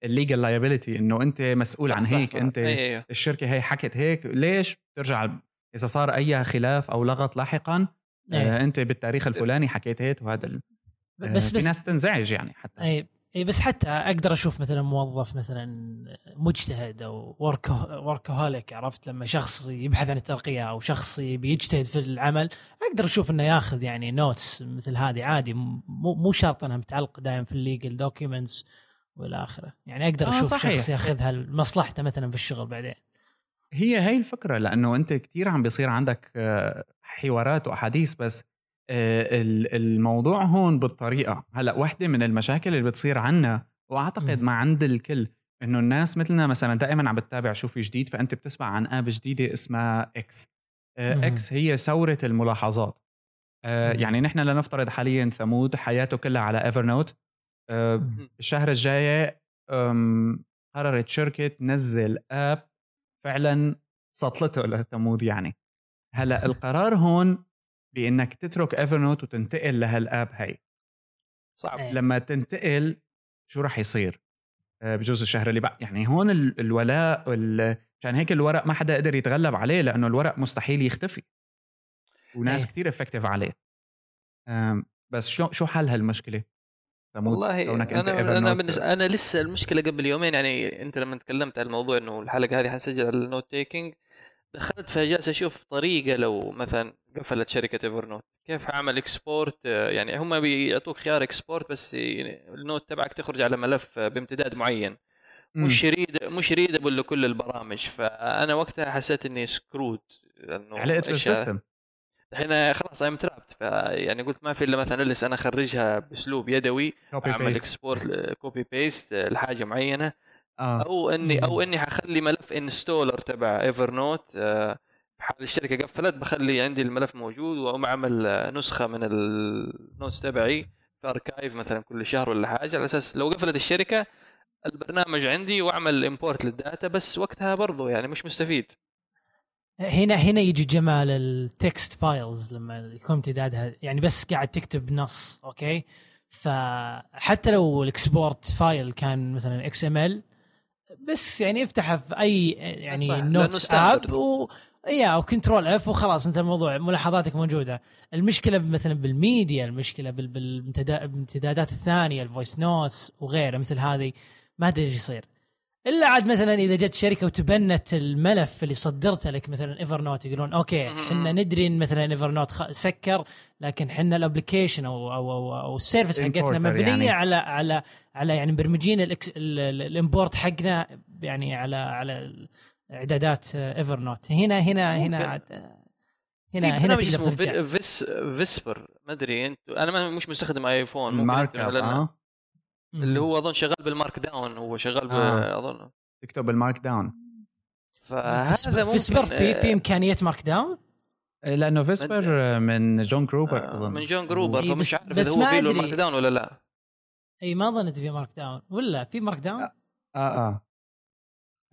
للل legal liability إنه أنت مسؤول عن هيك أنت أيه. الشركة هي حكت هيك. ليش؟ بترجع إذا صار أي خلاف أو لغط لاحقا أيه. آه أنت بالتاريخ الفلاني حكيت هيك وهذا ال... آه بس في بس ناس تنزعج يعني حتى. أي إي بس حتى أقدر أشوف مثلا موظف مثلا مجتهد أو workaholic عرفت؟ لما شخص يبحث عن الترقية أو شخص بيجتهد في العمل أقدر أشوف إنه ياخذ يعني notes مثل هذه عادي مو مو شرط إنها متعلقة دائما في ال legal documents والى آخره. يعني أقدر آه، أشوف صحيح. شخص ياخذها لمصلحته مثلا في الشغل بعدين. هي هي الفكرة لأنه أنت كثير عم بيصير عندك آه، حوارات وأحاديث بس آه، الموضوع هون بالطريقة. هلأ وحدة من المشاكل اللي بتصير عنا وأعتقد ما عند الكل إنه الناس مثلنا مثلا دائما عم بتتابع شو في جديد فأنت بتسمع عن app جديدة اسمها إكس إكس هي ثورة الملاحظات. يعني نحن لنفترض حاليا ثمود حياته كلها على Evernote الشهر الجاي قررت شركة تنزل app فعلا سطلته لثمود يعني. هلأ القرار هون بإنك تترك Evernote وتنتقل لهال app هاي. صعب. أيه. لما تنتقل شو راح يصير؟ آه، بجوز الشهر اللي بعد يعني هون الولاء عشان هيك الورق ما حدا قدر يتغلب عليه لأنه الورق مستحيل يختفي. وناس أيه. كتير effective عليه. بس شو شو حل هالمشكلة؟ والله كونك أنت أنا أنا بالنسبة أنا لسه المشكلة قبل يومين يعني أنت لما تكلمت عن الموضوع إنه الحلقة هذه حنسجل على ال note taking دخلت فجالس أشوف طريقة لو مثلا قفلت شركة Evernote كيف اعمل export يعني هم بيعطوك خيار export بس ال note تبعك تخرج على ملف بامتداد معين. مش read مش readable لكل البرامج. فأنا وقتها حسيت إني screwed لأنه علقت بال system. الحين خلاص I'm trapped فيعني قلت ما في إلا مثلا اجلس أنا اخرجها بأسلوب يدوي أعمل export copy paste لحاجة معينة. آه. أو إني أو إني حخلي ملف installer تبع Evernote آه حال الشركة قفلت بخلي عندي الملف موجود وأقوم أعمل نسخة من ال notes تبعي في archive مثلا كل شهر ولا حاجة على أساس لو قفلت الشركة البرنامج عندي وأعمل import لل data بس وقتها برضو يعني مش مستفيد. هنا هنا يجي جمال ال text files لما يكون امتدادها يعني بس قاعد تكتب نص أوكي؟ فحتى لو ال export file كان مثلا XML بس يعني افتحه في أي يعني notes app و يا أو control F وخلاص انت الموضوع ملاحظاتك موجودة. المشكلة مثلا بالميديا المشكلة بالامتدادات الثانية ال voice notes وغيره مثل هذه ما أدري إيش يصير. إلا عاد مثلا إذا جت شركة وتبنت الملف اللي صدرته لك مثلا Evernote يقولون أوكي إحنا ندري إن مثلا Evernote سكر لكن إحنا ال application أو أو أو, أو ال service حقتنا مبنيه يعني. على على على يعني مبرمجين ال import حقنا يعني على على إعدادات Evernote هنا هنا هنا هنا هنا تقدر ترجع. فيس Vesper ما أدري أنت أنا مش مستخدم iPhone mark up اللي هو أظن شغال بال Markdown هو شغال آه. أظن. تكتب بال Markdown فهذا Vesper في في إمكانية Markdown؟ لأنه Vesper من John Gruber آه أظن. من John Gruber فمش عارف بس إذا هو في له Markdown ولا لا. إي ما ظنيت في Markdown ولا في Markdown؟ آه آه, آه.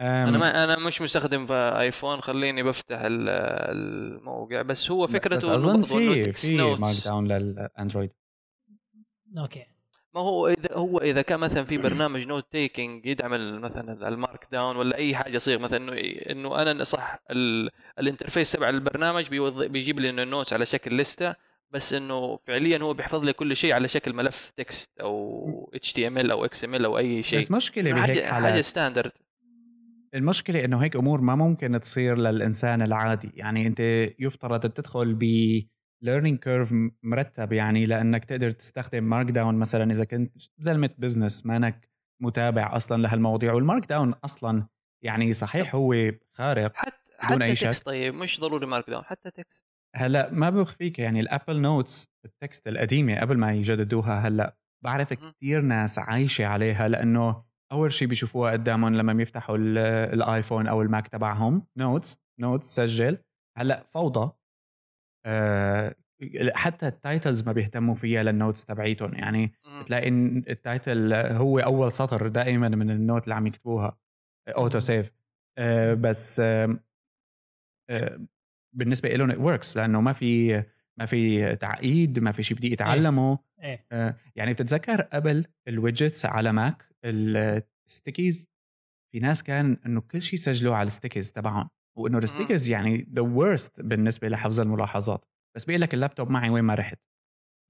أنا ما أنا مش مستخدم في iPhone خليني بفتح الموقع. بس هو فكرته بس أظن في في مارك داون للأندرويد. okay. ما هو اذا هو إذا كان مثلا في برنامج note taking يدعم مثلا ال Markdown ولا أي حاجة يصير مثلا انه إنه أنا صح ال interface تبع البرنامج بيجيب لي إنه ال notes على شكل لسته بس إنه فعليا هو بيحفظ لي كل شيء على شكل ملف تكست أو اتش تي إم إل أو إكس إم إل أو أي شيء. بس مشكله بهيك حاجة, حاجة standard المشكلة إنه هيك أمور ما ممكن تصير للإنسان العادي يعني أنت يفترض تدخل ب learning curve مرتب يعني لأنك تقدر تستخدم Markdown مثلا إذا كنت زلمة businessman ك متابع أصلا لهالمواضيع وال Markdown أصلا يعني صحيح هو خارق حتى بدون حتى شك. text طيب مش ضروري Markdown حتى text هلأ ما بخفيك يعني ال Apple Notes ال text القديمة قبل ما يجددوها هلأ بعرف. كثير ناس عايشة عليها لأنه أول شيء بيشوفوها قدامهم لما بيفتحوا ال- ال iPhone أو ال Mac تبعهم. notes notes سجل. هلأ فوضى. أه حتى ال titles ما بيهتموا فيها لل notes تبعيتهم. يعني. بتلاقي ال title هو أول سطر دائما من ال note اللي عم يكتبوها. auto save أه بس أه بالنسبة لهم it works لأنه ما في ما في تعقيد ما في شيء بدي يتعلمه. إيه. آه، يعني بتتذكر قبل ال widgets على Mac ال stickies؟ في ناس كان إنه كل شيء سجلوه على ال stickies تبعهم وإنه ال stickies يعني the worst بالنسبة لحفظ الملاحظات. بس بيقول لك اللابتوب معي وين ما رحت.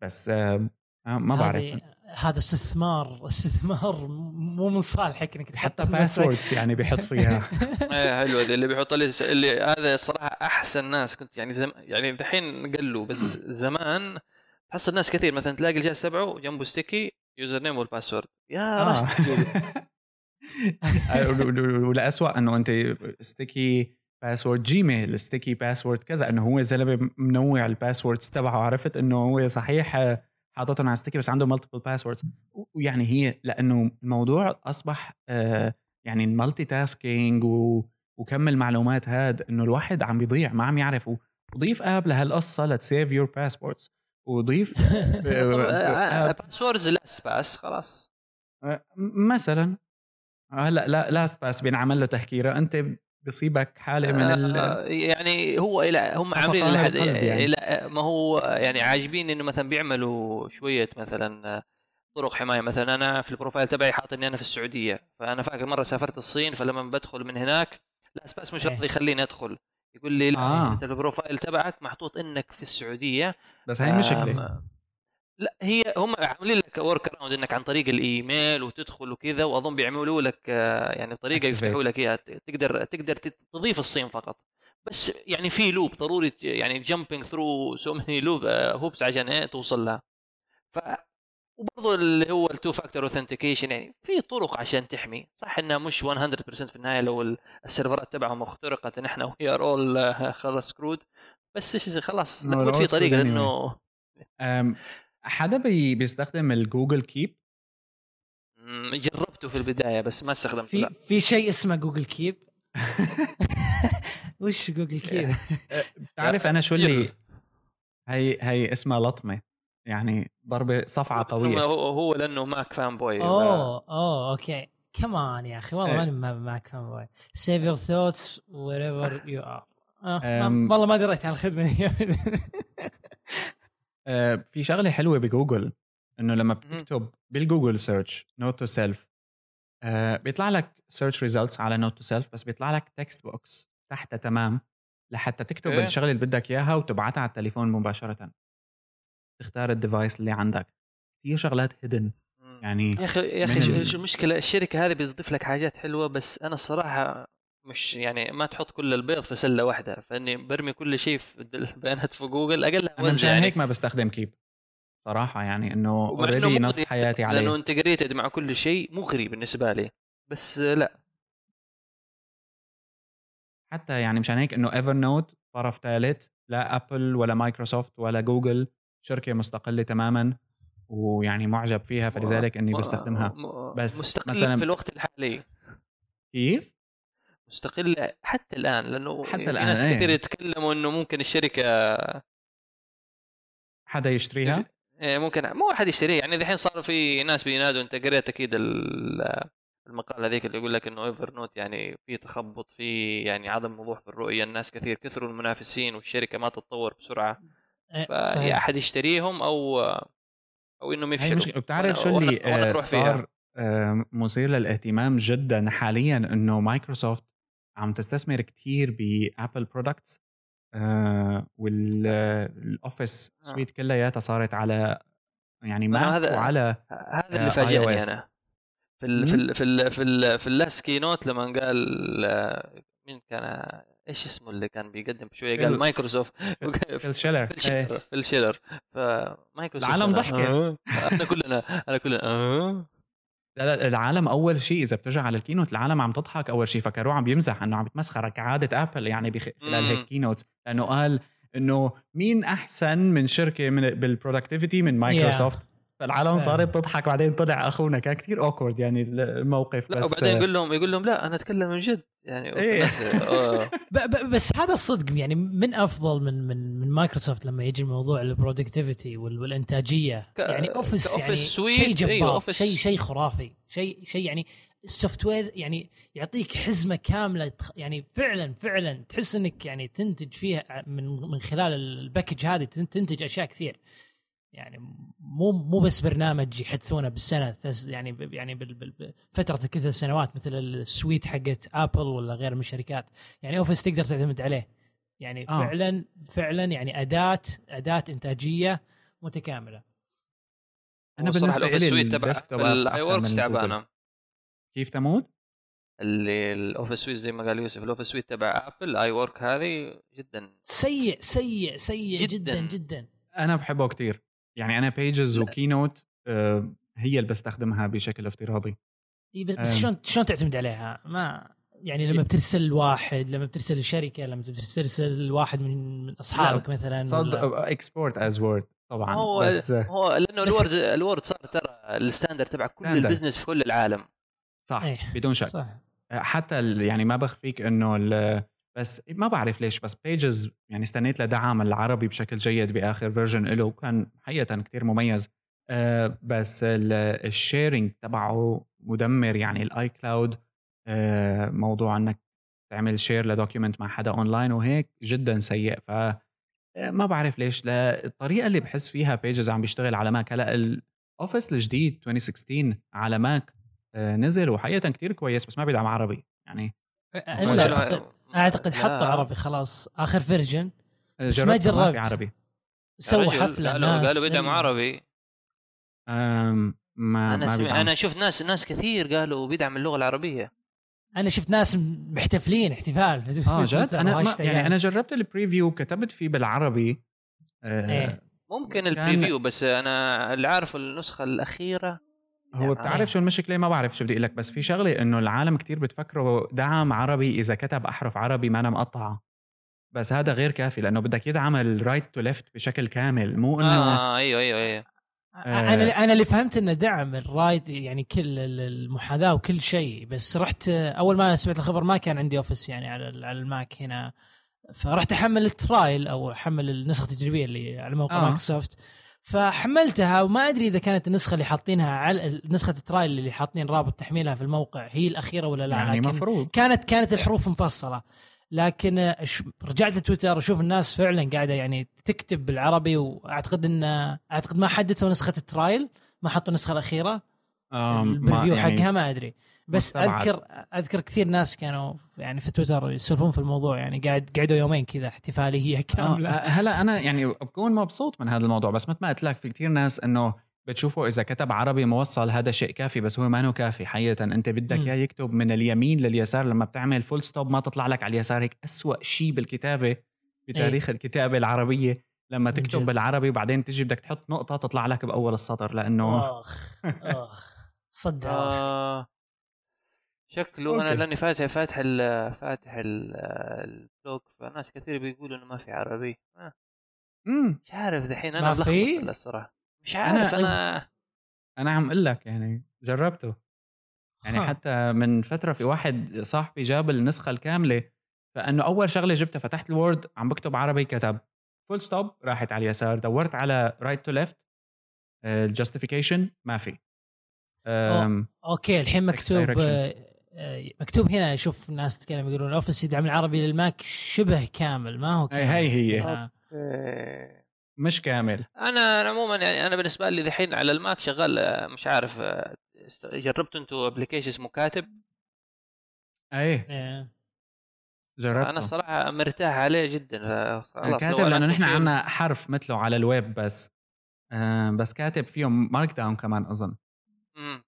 بس آه ما بعرف. هذا استثمار استثمار مو من صالحك إنك حتى. passwords يعني بيحط فيها. إيه حلوة اللي بيحط لي اللي هذا صراحة أحسن ناس كنت يعني زم يعني دحين قلوا بس زمان تحصل ناس كثير. مثلا تلاقي الجهاز تبعه جنبه sticky username وال password يا آه. أسوأ إنه أنت sticky password Gmail sticky password كذا إنه هو زلمة منوع ال passwords تبعه. عرفت إنه هو صحيح آه، حاططهم على sticky بس عنده multiple passwords ويعني هي لأنه الموضوع أصبح آه، يعني ال multitasking وكم المعلومات هاد إنه الواحد عم بيضيع ما عم يعرف. وضيف app لهالقصة ل to save your passwords وضيف آه، passwords LastPass خلاص. آه، مثلا. هلأ لا لا بس بينعمل له تهكيرة. أنت بصيبك حالة من ال... آه، يعني هو إلى هم عاملين لحد يعني. لا ما هو يعني عاجبين إنه مثلا بيعملوا شوية مثلا طرق حماية مثلا أنا في ال profile تبعي حاط إني أنا في السعودية فأنا فاكر مرة سافرت الصين فلما بدخل من هناك لا بس مش إيه. راضي يخليني أدخل يقول لي لا آه. ال profile تبعك محطوط إنك في السعودية بس هاي مشكلة لا هي هم عاملين لك workaround إنك عن طريق الإيميل وتدخل وكذا وأظن بيعملوا لك آه، يعني طريقة. يفتحوا لك إياها تقدر تقدر تضيف الصين فقط. بس يعني في loop ضروري يعني jumping through so many loop hoops عشان إيه توصل لها. ف وبرضه اللي هو ال two factor authentication يعني في طرق عشان تحمي. صح إنها مش 100% في النهاية لو ال- السيرفرات تبعهم اخترقت نحن we are all خلاص screwed بس خلاص لابد في طريقة. إنه أم، حدا بي بيستخدم ال Google Keep جربته في البداية بس ما استخدمته في لا. في شيء اسمه Google Keep وش Google Keep؟ بتعرف أنا شو اللي. هي هي اسمها لطمه يعني ضربة صفعة قوية. هو هو لأنه Mac fanboy أوه أوه okay. كمان يا أخي والله إيه. ماني ما- Mac fanboy save your thoughts wherever you are. والله ما دريت عن الخدمة. في شغلة حلوة بجوجل إنه لما. بتكتب بالجوجل search note to self بيطلع لك search results على note to self بس بيطلع لك text box تحتها تمام لحتى تكتب إيه. الشغلة اللي بدك إياها وتبعتها على التليفون مباشرة تختار ال device اللي عندك كثير شغلات hidden يعني يا أخي يا أخي المشكلة الشركة هذه بتضيف لك حاجات حلوة بس أنا الصراحة مش يعني ما تحط كل البيض في سلة واحدة فإني برمي كل شيء في البيانات في جوجل اقلها أنا مشان يعني. هيك ما بستخدم Keep صراحة يعني إنه already نص حياتي لأنه عليه integrated مع كل شيء مغري بالنسبة لي. بس لا. حتى يعني مشان هيك إنه Evernote طرف ثالث لا ابل ولا مايكروسوفت ولا جوجل شركة مستقلة تماما ويعني معجب فيها فلذلك إني بستخدمها. بس مستقله مثلاً- في الوقت الحالي. كيف؟ مستقله حتى الآن لأنه حتى في الآن، ناس إيه. كثير يتكلموا إنه ممكن الشركة حدا يشتريها؟ إيه، ممكن مو احد يشتريه يعني الحين صار في ناس بينادوا أنت قريت أكيد ال- المقال هذيك اللي يقول لك إنه Evernote يعني في تخبط في يعني عدم وضوح في الرؤية الناس كثير كثروا المنافسين والشركة ما تتطور بسرعة إيه، فيا صحيح. أحد يشتريهم أو أو إنهم يفشلوا بتعرف شو اللي آه، فيها. صار آه، مثير للاهتمام جدا حاليا إنه مايكروسوفت عم تستثمر كتير ب ابل products وال Office آه. suite كلياتها صارت على يعني Mac هذا- وعلى هذا آه، اللي فاجأني iOS. أنا في ال في ال في ال في, ال في ال last note لما قال آه، مين كان إيش اسمه اللي كان بيقدم شوية قال مايكروسوفت فيل شيلر فيل إيه. شيلر شيلر فمايكروسوفت العالم ضحكت. آه. أنا كلنا أنا كلنا آه. لا لا العالم أول شيء إذا بترجع على ال keynote العالم عم تضحك أول شيء فكروه عم بيمزح إنه عم يتمسخر كعادة آبل يعني. خلال. هيك keynotes لأنه قال إنه مين أحسن من شركة من بال productivity من مايكروسوفت فالعالم صارت تضحك بعدين طلع أخونا كان كثير awkward يعني الموقف لا بس وبعدين يقول لهم يقول لهم لا أنا أتكلم من جد يعني إيه. آه. بس هذا الصدق يعني من أفضل من من من مايكروسوفت لما يجي الموضوع ال productivity والإنتاجية يعني Office يعني شيء جبار Office. شيء شيء خرافي شيء شيء يعني ال software يعني يعطيك حزمة كاملة يعني فعلا فعلا تحس إنك يعني تنتج فيها من من خلال ال package هذه تن- تنتج أشياء كثير يعني مو مو بس برنامج يحدثونه بالسنة يعني ب- يعني بال- بال- بفتره كذا سنوات مثل ال suite حقت ابل ولا غير من الشركات يعني Office تقدر تعتمد عليه يعني آه. فعلا فعلا يعني اداه أداة إنتاجية متكاملة أنا بالنسبة لي apps ال iWorks تعبانة. كيف تموت؟ اللي ال Office suite زي ما قال يوسف ال Office suite تبع ابل iWork هذه جدا سيء سيء سيء جدا جداً. جدا, أنا بحبه كتير يعني أنا Pages و Keynote آه، هي اللي بستخدمها بشكل افتراضي إي بس. بس شلون شلون تعتمد عليها؟ ما يعني لما بترسل لواحد لما بترسل الشركة لما بترسل لواحد من من أصحابك مثلا صد export as Word طبعا هو بس آه، هو لأنه ال Word ال Word صار ترى ال standard تبع كل. ال business في كل العالم صح إيه. بدون شك صح حتى ال- يعني ما بخفيك إنه ال- بس ما بعرف ليش بس Pages يعني استنيت لدعم العربي بشكل جيد بآخر version له كان حقيقة كتير مميز. آه، بس ال sharing تبعه مدمر يعني ال iCloud موضوع إنك تعمل share ل document مع حدا اونلاين وهيك جدا سيء. ف آه، ما بعرف ليش. لا الطريقة اللي بحس فيها Pages عم بيشتغل على Mac هلأ ال Office الجديد 2016 على Mac آه، نزل وحقيقة كتير كويس بس ما بيدعم عربي. يعني أعتقد لا. حطوا عربي خلاص آخر version بس ما جربت. في عربي سووا حفلة قالوا ناس قالوا بدعم إن- عربي أم ما أنا ما سمع بيدعم. أنا شفت ناس ناس كثير قالوا بيدعم اللغة العربية أنا شفت ناس محتفلين احتفال آه جد أنا ما وهاشتاجات. يعني أنا جربت ال preview كتبت فيه بالعربي آه إيه. ممكن ال preview بس أنا اللي عارف النسخة الأخيرة هو يعني بتعرف شو المشكلة ما بعرف شو بدي أقول لك بس في شغلة إنه العالم كتير بتفكره دعم عربي إذا كتب أحرف عربي مانا مقطعة بس هذا غير كافي لأنه بدك يدعم ال right to left بشكل كامل مو إنه آه أيوه أيوه أيوه آه. أنا أنا اللي فهمت إنه دعم ال right يعني كل ال- المحاذاة وكل شيء بس رحت أول ما سمعت الخبر ما كان عندي Office يعني على على ال Mac هنا فرحت أحمل ال trial أو أحمل النسخة التجريبية اللي على موقع آه. آه. مايكروسوفت فحملتها وما أدري إذا كانت النسخة اللي حاطينها على نسخة ال trial اللي حاطين رابط تحميلها في الموقع هي الأخيرة ولا لا؟ يعني لكن مفروض. كانت كانت الحروف مفصلة. لكن رجعت لتويتر أشوف الناس فعلا قاعدة يعني تكتب بالعربي وأعتقد ان أعتقد ما حدثوا نسخة ال trial ما حطوا النسخة الأخيرة. آم، بال view يعني حقها ما أدري. بس مستبعد. اذكر أذكر كثير ناس كانوا يعني في تويتر يسولفون في الموضوع يعني قاعد قعدوا يومين كذا احتفالية آه كاملة. هلا أنا يعني بكون مبسوط من هذا الموضوع بس مثل ما قلت لك في كتير ناس إنه بتشوفه إذا كتب عربي موصل هذا شيء كافي بس هو ما هو كافي حقيقة. أنت بدك. إياه يكتب من اليمين لليسار لما بتعمل full stop ما تطلع لك على اليسار هيك أسوأ شيء بالكتابة بتاريخ الكتابة العربية. لما تكتب جد. بالعربي وبعدين تجي بدك تحط نقطة تطلع لك بأول السطر لأنه أخ أخ. صدع آه شكله أنا okay. لأني فاتح فاتح ال فاتح ال- ال blog فناس كثير بيقولوا إنه ما في عربي آه. امم مش عارف دحين أنا ما ملخبط الصراحة مش عارف أنا- أنا أنا عم أقول لك يعني جربته يعني ها. حتى من فترة في واحد صاحبي جاب النسخة الكاملة فإنه أول شغلة جبتها فتحت ال Word عم بكتب عربي كتب full stop راحت على اليسار دورت على right to left ال justification ما في okay الحين مكتوب. آه، آه، مكتوب هنا شوف ناس تتكلم يقولون ال Office يدعم العربي لل Mac شبه كامل ما هو هي. كامل. هي هي آه. إيه. مش كامل. أنا أنا عموما يعني أنا بالنسبة لي دحين على ال Mac شغال آه، مش عارف آه، جربتوا أنتوا application اسمه كاتب؟ إيه. إيه. جربته. أنا الصراحه مرتاح عليه جدا خلاص كاتب لأنه نحن عنا حرف مثله على الويب بس. آه، بس كاتب فيهم Markdown كمان أظن.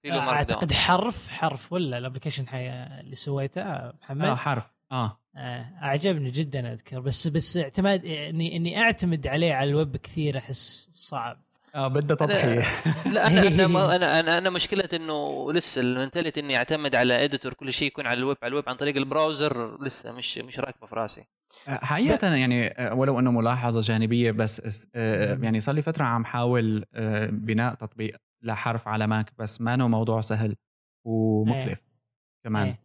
اعتقد down. حرف حرف ولا ال application حي اللي سويته آه محمد حرف. آه. آه، أعجبني جدا أذكر بس بس اعتماد إني إني أعتمد عليه على الويب كثير أحس صعب. آه بده تضحية. لا أنا أنا ما- أنا أنا, أنا مشكلة إنه لسه ال mentality إني أعتمد على editor كل شيء يكون على الويب على الويب عن طريق ال browser لسه مش مش راكبة في راسي. حقيقة يعني آه، ولو إنه ملاحظة جانبية بس آه،. يعني صار لي فترة عم حاول آه، بناء تطبيق لحرف على Mac بس ما موضوع سهل ومكلف كمان. إيه.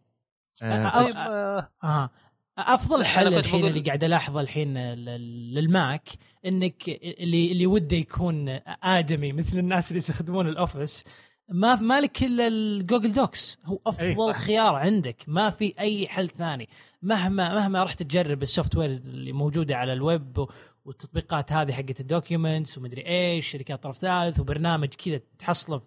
آه، بس- طيب آه، أها. أفضل حل الحين اللي قاعد ألاحظه الحين لل- لل Mac إنك اللي اللي وده يكون آدمي مثل الناس اللي يستخدمون ال Office ما مالك إلا ال Google Docs. هو أفضل صح. خيار عندك. ما في أي حل ثاني. مهما مهما رحت تجرب ال software اللي موجودة على الويب والتطبيقات هذه حقت ال documents ومدري إيش شركات طرف ثالث وبرنامج كذا تحصله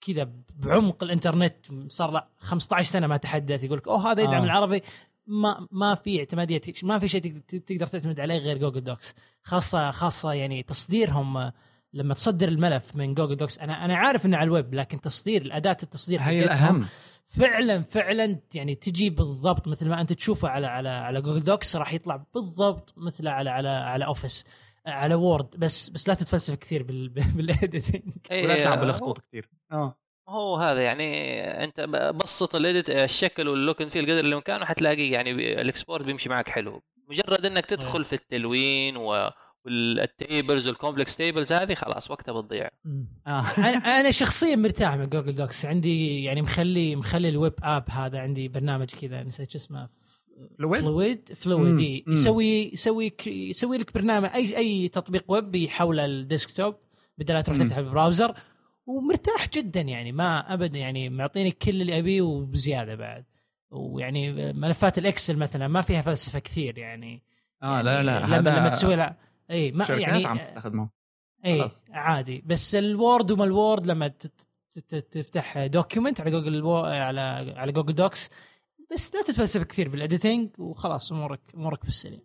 كذا بعمق الإنترنت. صار له 15 سنة ما تحدث. يقول لك أوه هذا يدعم آه. العربي. ما ما في اعتماديه ما في شيء تق- تقدر تعتمد عليه غير Google Docs. خاصه خاصة يعني تصديرهم آه، لما تصدر الملف من Google Docs أنا أنا عارف إنه على الويب لكن تصدير الأداة التصدير هي الأهم. فعلا فعلا يعني تجي بالضبط مثل ما أنت تشوفه على على على Google Docs راح يطلع بالضبط مثله على على على Office على Word بس بس لا تتفلسف كثير بال بال editing ولا تلعب بالخطوط كثير. آه. هو هذا يعني أنت بسط ال edit الشكل وال look and feel قدر الإمكان وحتلاقي يعني ال export بيمشي معك حلو. مجرد إنك تدخل إيه. في التلوين و وال tables وال complex tables هذه خلاص وقتها بتضيع. آه. أنا أنا شخصيا مرتاح من Google Docs عندي يعني مخلي مخلي ال web app هذا عندي برنامج كذا نسيت شو اسمه Fluid؟ Fluid Fluid. يسوي يسوي ك- يسوي لك برنامج اي أي تطبيق ويب يحوله ال desktop بدل لا تروح. تفتح ال browser ومرتاح جدا يعني ما ابدا يعني معطيني كل اللي أبيه وبزيادة بعد. ويعني ملفات ال Excel مثلا ما فيها فلسفة كثير يعني. آه لا لا لما هذا لما تسوي لها اي ما شركات يعني عم تستخدمه. اي خلاص. عادي. بس ال Word وما ال Word لما تفتح document على جوجل وو- على على Google Docs بس لا تتفلسف كثير بال editing وخلاص أمورك أمورك بالسليم.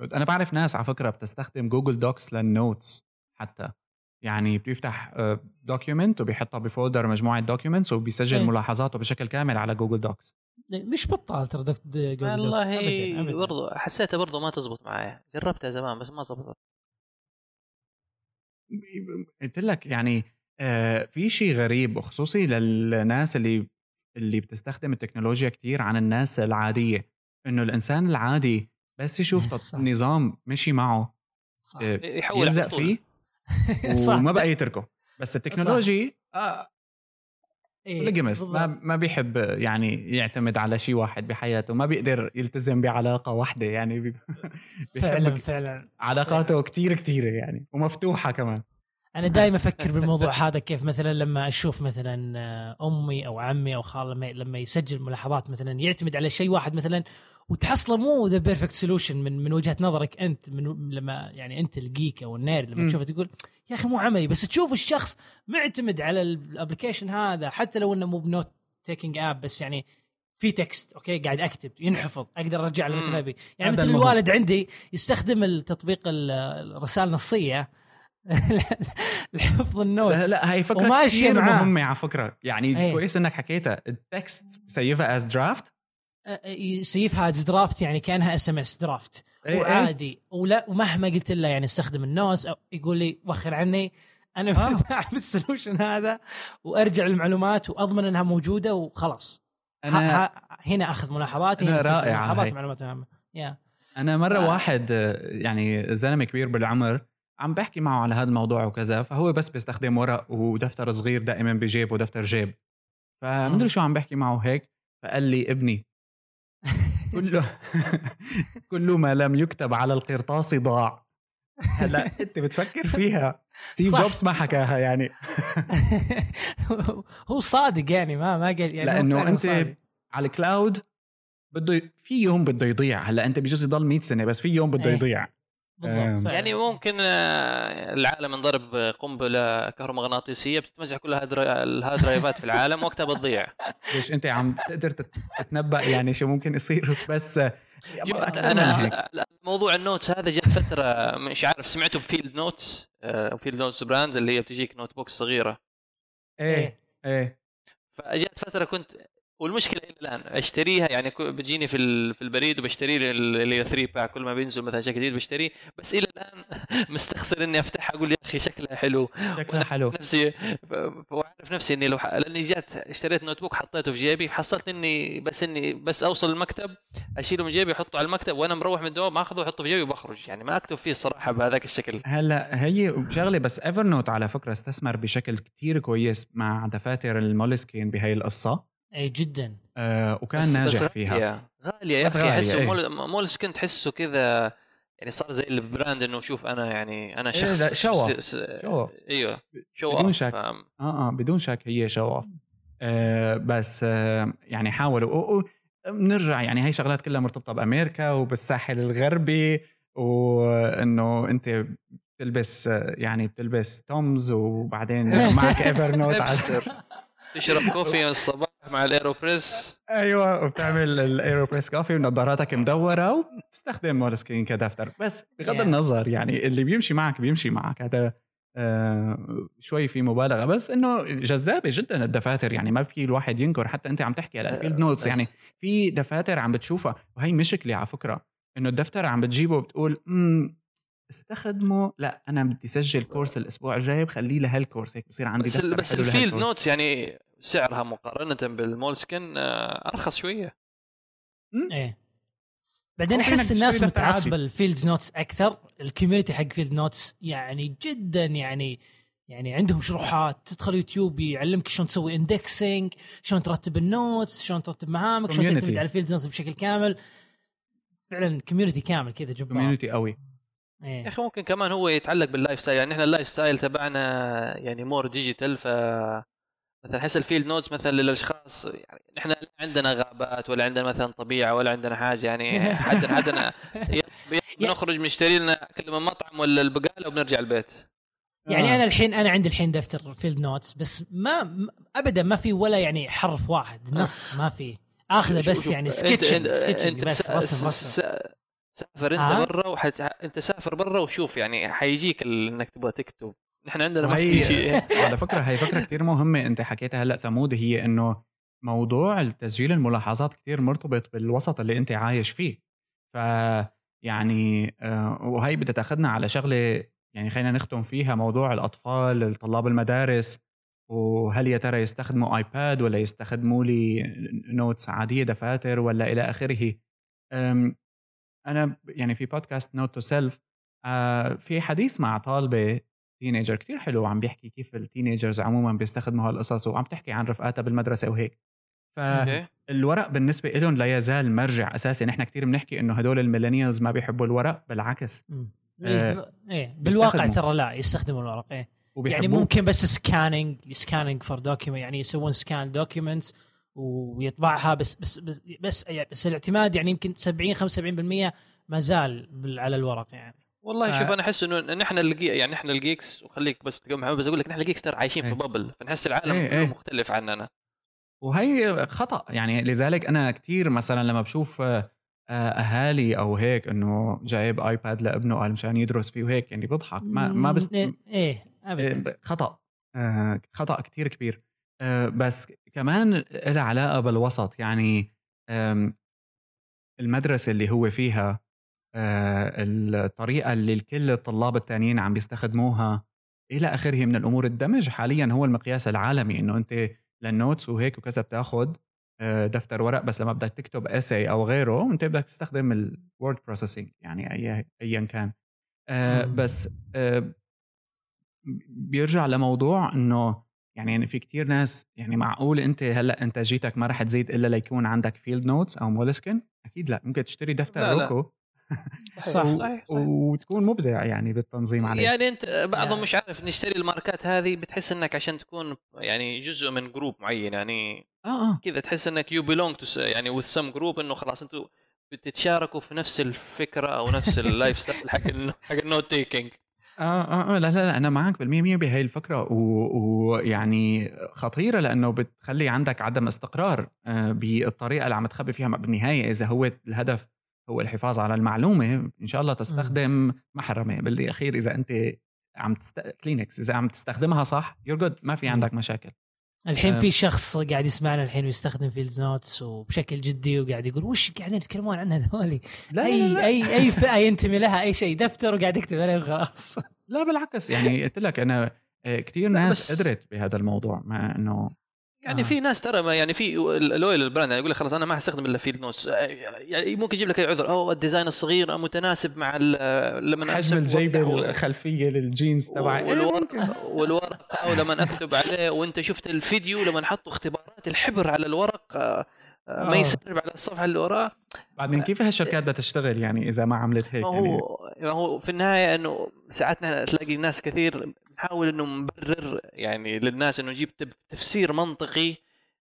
أنا بعرف ناس على فكرة بتستخدم Google Docs لل notes حتى. يعني بيفتح document وبيحطها ب folder مجموعة documents وبيسجل إيه. ملاحظاته بشكل كامل على Google Docs مش بطال ترى Docs والله ابدا ابدا. برضو حسيتها برضو ما تزبط معايا. جربتها زمان بس ما زبطت. قلت لك يعني آه، في شيء غريب وخصوصي للناس اللي اللي بتستخدم التكنولوجيا كتير عن الناس العادية. إنه الإنسان العادي بس يشوف نظام مشي معه صح. آه، يحول يلزق. فيه. وما بقى يتركه. بس التكنولوجي آه إيه، لجمس ما. ما بيحب يعني يعتمد على شيء واحد بحياته ما بيقدر يلتزم بعلاقة واحدة يعني بي- فعلا فعلا علاقاته كتير كتيرة يعني ومفتوحة كمان أنا دائما أفكر بالموضوع هذا كيف مثلا لما أشوف مثلا آه، أمي أو عمي أو خال لما لما يسجل ملاحظات مثلا يعتمد على شيء واحد مثلا وتحصله مو ذا perfect solution من من وجهة نظرك أنت من لما يعني أنت ال geek أو ال nerd لما. تشوفه تقول يا أخي مو عملي. بس تشوف الشخص معتمد على ال application هذا حتى لو إنه مو ب note taking app بس يعني في text okay؟ قاعد اكتب ينحفظ أقدر أرجع له متى ما ابي يعني مثل المهم. الوالد عندي يستخدم التطبيق ال- الرسائل النصية. لحفظ ال notes. لا لا هي فكرة كثير. مهمة على فكرة. يعني أي. كويس إنك حكيتها. ال text save ها as draft يسيفها as draft يعني كأنها SMS draft وعادي. ولا ومهما قلت له يعني استخدم ال notes أو يقول لي وخر عني أنا آه. بالسولوشن هذا وأرجع المعلومات وأضمن إنها موجودة وخلاص. أنا ها ها هنا أخذ ملاحظاتي أنا هنا رائعة ملاحظات. معلومات مهمة. يا أنا مرة آه. واحد آه، يعني زلمة كبير بالعمر عم بحكي معه على هذا الموضوع وكذا فهو بس بيستخدم ورق ودفتر صغير دائما بجيب ودفتر جيب. فمدري شو عم بحكي معه هيك فقال لي ابني كله كل ما لم يكتب على القرطاس ضاع. هلا انت بتفكر؟ فيها. ستيف جوبز ما حكاها يعني. هو صادق يعني ما ما قال يعني فعلاً أنت- صادق. على ال cloud بده في يوم بده يضيع. هلا أنت بجوز يضل 100 سنة بس في يوم بده إيه. يضيع. بالضبط. يعني ممكن آه، العالم انضرب قنبلة كهرومغناطيسية بتتمزح كل ال hard drive ات في العالم وقتها بتضيع. ليش أنت عم تقدر تت- تتنبأ يعني شو ممكن يصير؟ بس هيك. أنا موضوع ال notes هذا جت فترة مش عارف سمعته بفيلد نوتس فيلد نوتس brand اللي هي بتجيك notebooks صغيرة. إيه. إيه. فجت فترة كنت والمشكلة إلى الآن أشتريها يعني بتجيني في في البريد وبشتري لي ال- اللي 3 pack كل ما بينزل مثلا شيء جديد بشتريه بس إلى الآن مستخسر إني أفتحها أقول يا أخي شكلها حلو. شكلها حلو. نفسي وأعرف نفسي إني لو ح... لأني جات اشتريت notebook حطيته في جيبي حصلت إني بس إني بس أوصل المكتب أشيله من جيبي أحطه على المكتب وأنا مروح من الدوام أخذه وأحطه في جيبي وبخرج. يعني ما أكتب فيه الصراحة بهذاك الشكل. هلأ هي شغلة بس ايفر نوت على فكرة استثمر بشكل كتير كويس مع دفاتر المولسكين بهي القصة. أي جدا آه وكان بس ناجح بس فيها غالية غالية يا أخي احسه إيه. مول مول سكن تحسه كذا يعني صار زي ال brand إنه شوف أنا يعني أنا إيه، شخص. س- show off. إيوه شو بدون شك. آه آه بدون شك هي شو آه بس آه يعني حاولوا بنرجع يعني هي شغلات كلها مرتبطة بأمريكا وبالساحل الغربي وإنه أنت بتلبس آه، يعني بتلبس تومز وبعدين معك ايفر نوت. تشرب coffee من الصباح مع الأيروبريس. أيوه وبتعمل الأيروبريس coffee ونظاراتك مدورة وبتستخدم مولسكين كدفتر بس بغض Yeah. النظر يعني اللي بيمشي معك بيمشي معك. هذا آه شوي في مبالغة. بس إنه جذابة جدا الدفاتر. يعني ما في الواحد ينكر. حتى أنت عم تحكي على الفيلد نوتس يعني في دفاتر عم بتشوفها. وهي مشكلة على فكرة. إنه الدفتر عم بتجيبه وبتقول امم استخدمه. لا أنا بدي سجل course الأسبوع الجاي. بخليه لهال course. هيك بصير عندي بس, بس الفيلد. نوتس يعني سعرها مقارنة بالمولسكن آه، أرخص شوية. إيه. بعدين أحس الناس متعصبه. الفيلد نوتس أكثر. ال community حق فيلد نوتس يعني جدا يعني يعني عندهم شروحات. تدخل يوتيوب يعلمك شلون تسوي indexing شلون ترتب ال notes شلون ترتب مهامك شلون. تعتمد على الفيلد نوتس بشكل كامل. فعلا community كامل كذا جبار. community قوي. يا إيه أخي ممكن كمان هو يتعلق بال lifestyle يعني إحنا ال lifestyle تبعنا يعني more digital ف مثلا احس الفيلد نوتس مثلا للأشخاص يعني إحنا لا عندنا غابات ولا عندنا مثلا طبيعة ولا عندنا حاجة يعني حدنا حدنا بنخرج بنشتري لنا اكل من مطعم ولا البقالة وبنرجع البيت. يعني آه. أنا الحين أنا عندي الحين دفتر فيلد نوتس بس ما ابدا ما في ولا يعني حرف واحد نص ما في. آخذه بس يعني أنت- sketching بس رسم رسم. سا- سافر أنت آه. برا وحت... أنت سافر برا وشوف يعني حيجيك إنك تبغى تكتب. نحن عندنا ما في وهي شيء. على فكرة هي فكرة كتير مهمة. أنت حكيتها هلأ ثمود هي إنه موضوع التسجيل الملاحظات كتير مرتبط بالوسط اللي أنت عايش فيه. ف يعني آه، وهي بدها تاخذنا على شغلة يعني خلينا نختم فيها موضوع الأطفال طلاب المدارس وهل يا ترى يستخدموا آيباد ولا يستخدموا لي notes عادية دفاتر ولا إلى آخره؟ أنا يعني في بودكاست نوت تو سيلف في حديث مع طالبة teenager كتير حلو عم بيحكي كيف ال teenagers عموما بيستخدموا هالقصص وعم تحكي عن رفقاتها بالمدرسة وهيك. فالورق بالنسبة لهم لا يزال مرجع أساسي. نحن كتير بنحكي إنه هدول ال millennials ما بيحبوا الورق بالعكس. مم. آه، إيه بالواقع. ترى لا يستخدموا الورق إيه. وبيحبوه. يعني ممكن بس scanning scanning for document يعني يسوون scan documents ويطبعها بس بس بس بس, بس الاعتماد يعني يمكن 70 75% ما زال بال- على الورق يعني. والله آه. شوف أنا أحس إنه نحن الجي يعني نحن ال geeks وخليك بس تقوم محمد بس أقول لك نحن ال geeks ترى عايشين إيه. في bubble فنحس العالم إيه، كله إيه. مختلف عننا وهي خطأ يعني لذلك أنا كتير مثلا لما بشوف آه، آه، أهالي أو هيك إنه جايب ايباد لابنه قال مشان يدرس فيه وهيك يعني بضحك ما ما بس إيه, إيه ابدا إيه، خطأ آه، خطأ كتير كبير آه، بس كمان لها علاقة بالوسط يعني المدرسة اللي هو فيها آه، الطريقة اللي الكل الطلاب التانيين عم بيستخدموها إلى آخره من الأمور الدمج حاليا هو المقياس العالمي إنه أنت لل notes وهيك وكذا بتاخد آه، دفتر ورق بس لما بدك تكتب essay أو غيره أنت بدك تستخدم ال word processing يعني أي ايا كان آه،. بس آه، بيرجع لموضوع إنه يعني في كتير ناس يعني معقول أنت هلأ إنتاجيتك ما رح تزيد إلا ليكون عندك فيلد نوتس أو مولسكن أكيد لأ ممكن تشتري دفتر لا، لا. صح. وتكون مبدع يعني بالتنظيم عليه. يعني أنت بعضهم يا. مش عارف نشتري الماركات هذه بتحس إنك عشان تكون يعني جزء من group معين يعني آه آه. كذا تحس إنك you belong to يعني with some group إنه خلاص أنتم بتتشاركوا في نفس الفكرة أو نفس ال lifestyle حق حق ال note taking آه آه, آه. لا لا لا أنا معك بالمية بهي الفكرة. و- ويعني خطيرة لأنه بتخلي عندك عدم استقرار آه بالطريقة اللي عم تخبي فيها بالنهاية إذا هو الهدف هو الحفاظ على المعلومة إن شاء الله تستخدم محرمة. بالأخير إذا أنت عم تست... كلينكس إذا عم تستخدمها صح you're good ما في مم. عندك مشاكل. الحين آه. في شخص قاعد يسمعنا الحين ويستخدم فيلد نوتس وبشكل جدي وقاعد يقول وش قاعدين يتكلمون عنها ذولي؟ لا أي لا لا, أي أي فئة ينتمي لها أي شيء دفتر وقاعد يكتب عليه وخلاص. لا بالعكس يعني قلت لك أنا آه، كثير ناس قدرت بهذا الموضوع مع إنه يعني آه. في ناس ترى ما يعني في لويل ال brand يعني يقول لك خلاص أنا ما حستخدم إلا Field Notes يعني ممكن يجيب لك اي عذر أو ال design الصغير متناسب مع لما حجم الجيبه الخلفية للجينز تبعي ممكن. والورق والورق أو لما أكتب عليه وأنت شفت الفيديو لما حطوا اختبارات الحبر على الورق آه، آه، ما آه. يسرب على الصفحة اللي وراه بعدين كيف هالشركات بدها تشتغل يعني إذا ما عملت هيك ما يعني هو ما هو في النهاية إنه ساعات تلاقي ناس كثير نحاول إنه نبرر يعني للناس إنه نجيب تفسير منطقي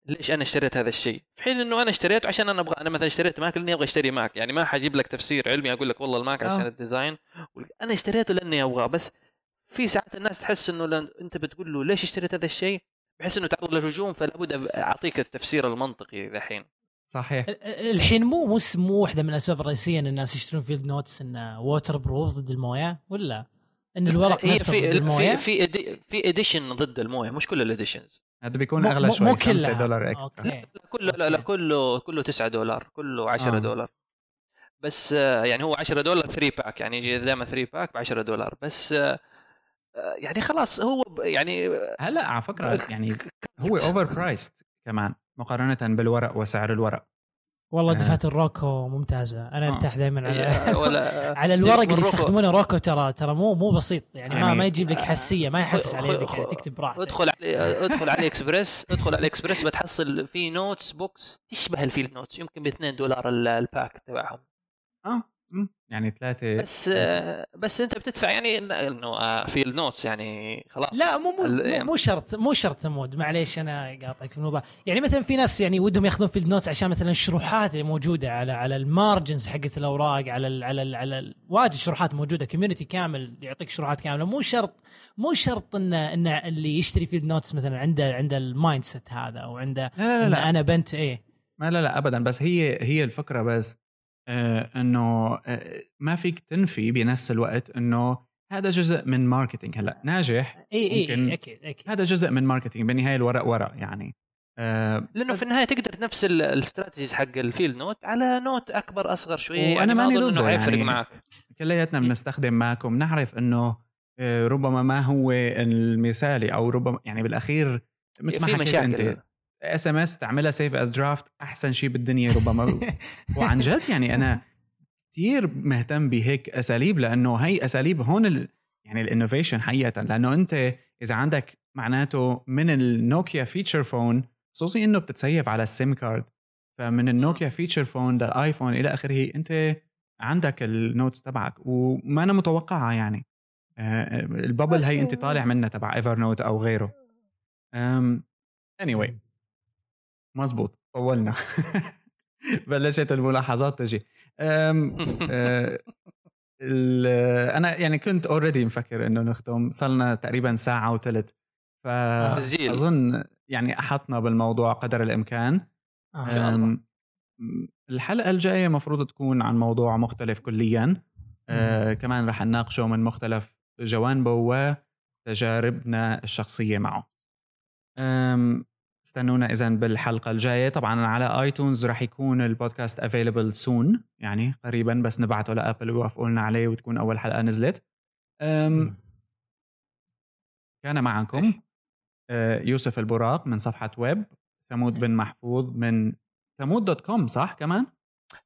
ليش أنا اشتريت هذا الشيء. في حين إنه أنا اشتريته عشان أنا أبغى أنا مثلا اشتريت ماك لأني أبغى أشتري ماك. يعني ما حجيب لك تفسير علمي أقول لك والله الماك عشان آه. ال design أنا اشتريته لأني أبغاه. بس في ساعات الناس تحس إنه لما أنت بتقول له ليش اشتريت هذا الشيء؟ بحس إنه تعرض للهجوم فلا بد أعطيك التفسير المنطقي الحين. صحيح. ال- ال- الحين مو مو مو واحدة من الأسباب الرئيسية إن الناس يشترون Field Notes انه waterproof ضد الموية؟ ولا؟ إن الورق هي نفسه في ضد في الموية في إدي- في edition ضد الموية مش كل ال editions هذا بيكون أغلى شوي مو 5 كلها. دولار extra okay. لا كله لا لا. كله كله 9 دولار كله 10 آه. دولار بس آه، يعني هو 10 دولار 3 pack يعني يجي دائما 3 pack ب 10 دولار بس آه، آه، يعني خلاص هو يعني هلا على فكرة يعني هو overpriced كمان مقارنة بالورق وسعر الورق والله آه. دفعة الروكو ممتازة أنا آه. أرتاح دائما على آه، ولا على الورق اللي يستخدمونه روكو ترى ترى مو مو بسيط يعني, ما يعني- ما يجيب لك حساسية ما يحسس على يدك يعني تكتب براحتك ادخل علي ادخل AliExpress ادخل AliExpress بتحصل في notes books تشبه ال Field Notes يمكن ب 2 دولار ال- ال pack تبعهم آه. يعني ثلاثة بس بس أنت بتدفع يعني إنه آه، في ال notes يعني خلاص. لا مو مو, ال- مو, شرط مو شرط ثمود معليش أنا قاطعك في الموضوع. يعني مثلا في ناس يعني ودهم ياخذون Field Notes عشان مثلا الشروحات اللي موجودة على على ال margins حقت الأوراق على ال على ال على ال واجد شروحات موجودة community كامل يعطيك شروحات كاملة. مو شرط مو شرط إن إن اللي يشتري Field Notes مثلا عنده عنده ال mindset هذا أو عنده لا لا إن لا. أنا بنت إيه. ما لا لا ابدا. بس هي هي الفكرة بس إنه آه ما فيك تنفي بنفس الوقت إنه هذا جزء من marketing هلأ ناجح إي إي, أكيد أكيد. هذا جزء من marketing بالنهاية الورق ورق يعني. آه لأنه في النهاية تقدر تنفس ال- ال strategies حق ال Field Note على note أكبر أصغر شوية وأنا يعني ما ماني اظن ضده انه حيفرق يعني. معك. كلياتنا بنستخدم ماك وبنعرف إنه آه، ربما ما هو المثالي أو ربما يعني بالأخير مثل ما حكيت مشاكل. انت SMS تعملها save as draft أحسن شيء بالدنيا ربما. وعن جد يعني أنا كثير مهتم بهيك أساليب لأنه هي أساليب هون ال... يعني ال innovation حقيقة. لأنه أنت إذا عندك معناته من النوكيا feature phone خصوصي إنه بتتسيف على ال SIM card فمن النوكيا feature phone لل iPhone إلى آخره أنت عندك ال notes تبعك. وما أنا متوقعها يعني. آه، الببل هي أنت طالع منها تبع Evernote أو غيره. اني anyway. مزبوط. طولنا. بلشت الملاحظات تجي. أم آه، ال- أنا يعني كنت already مفكر إنه نختم. صلنا تقريبا ساعة وثلث. فأظن يعني أحطنا بالموضوع قدر الإمكان. آه. أم، الحلقة الجاية مفروض تكون عن موضوع مختلف كليا. آه كمان رح نناقشه من مختلف جوانبه وتجاربنا الشخصية معه. أم، استنونا اذا بالحلقة الجاية. طبعا على iTunes رح يكون ال podcast available soon يعني قريبا بس نبعته لأبل ويوافقوا لنا عليه وتكون أول حلقة نزلت. أم، كان معكم آه، يوسف البراق من صفحة ويب ثمود بن محفوظ من ثمود dot com صح كمان؟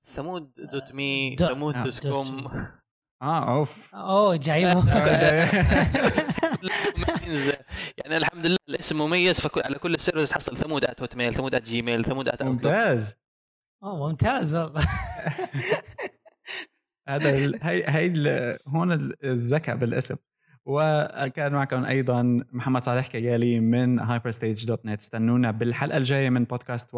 ثمود dot me ثمود آه، dot com. آه أوف. أوه جايبه. يعني الحمد لله الاسم مميز فعلى كل ال servers تحصل ثمود at Hotmail ثمود at Gmail ثمود at ممتاز. أوه ممتاز. والله هذا ال... هي هي ال... هون ال- الذكاء بالاسم. وكان معكم أيضا محمد صالح كيالي من hyperstage.net استنونا بالحلقة الجاية من بودكاست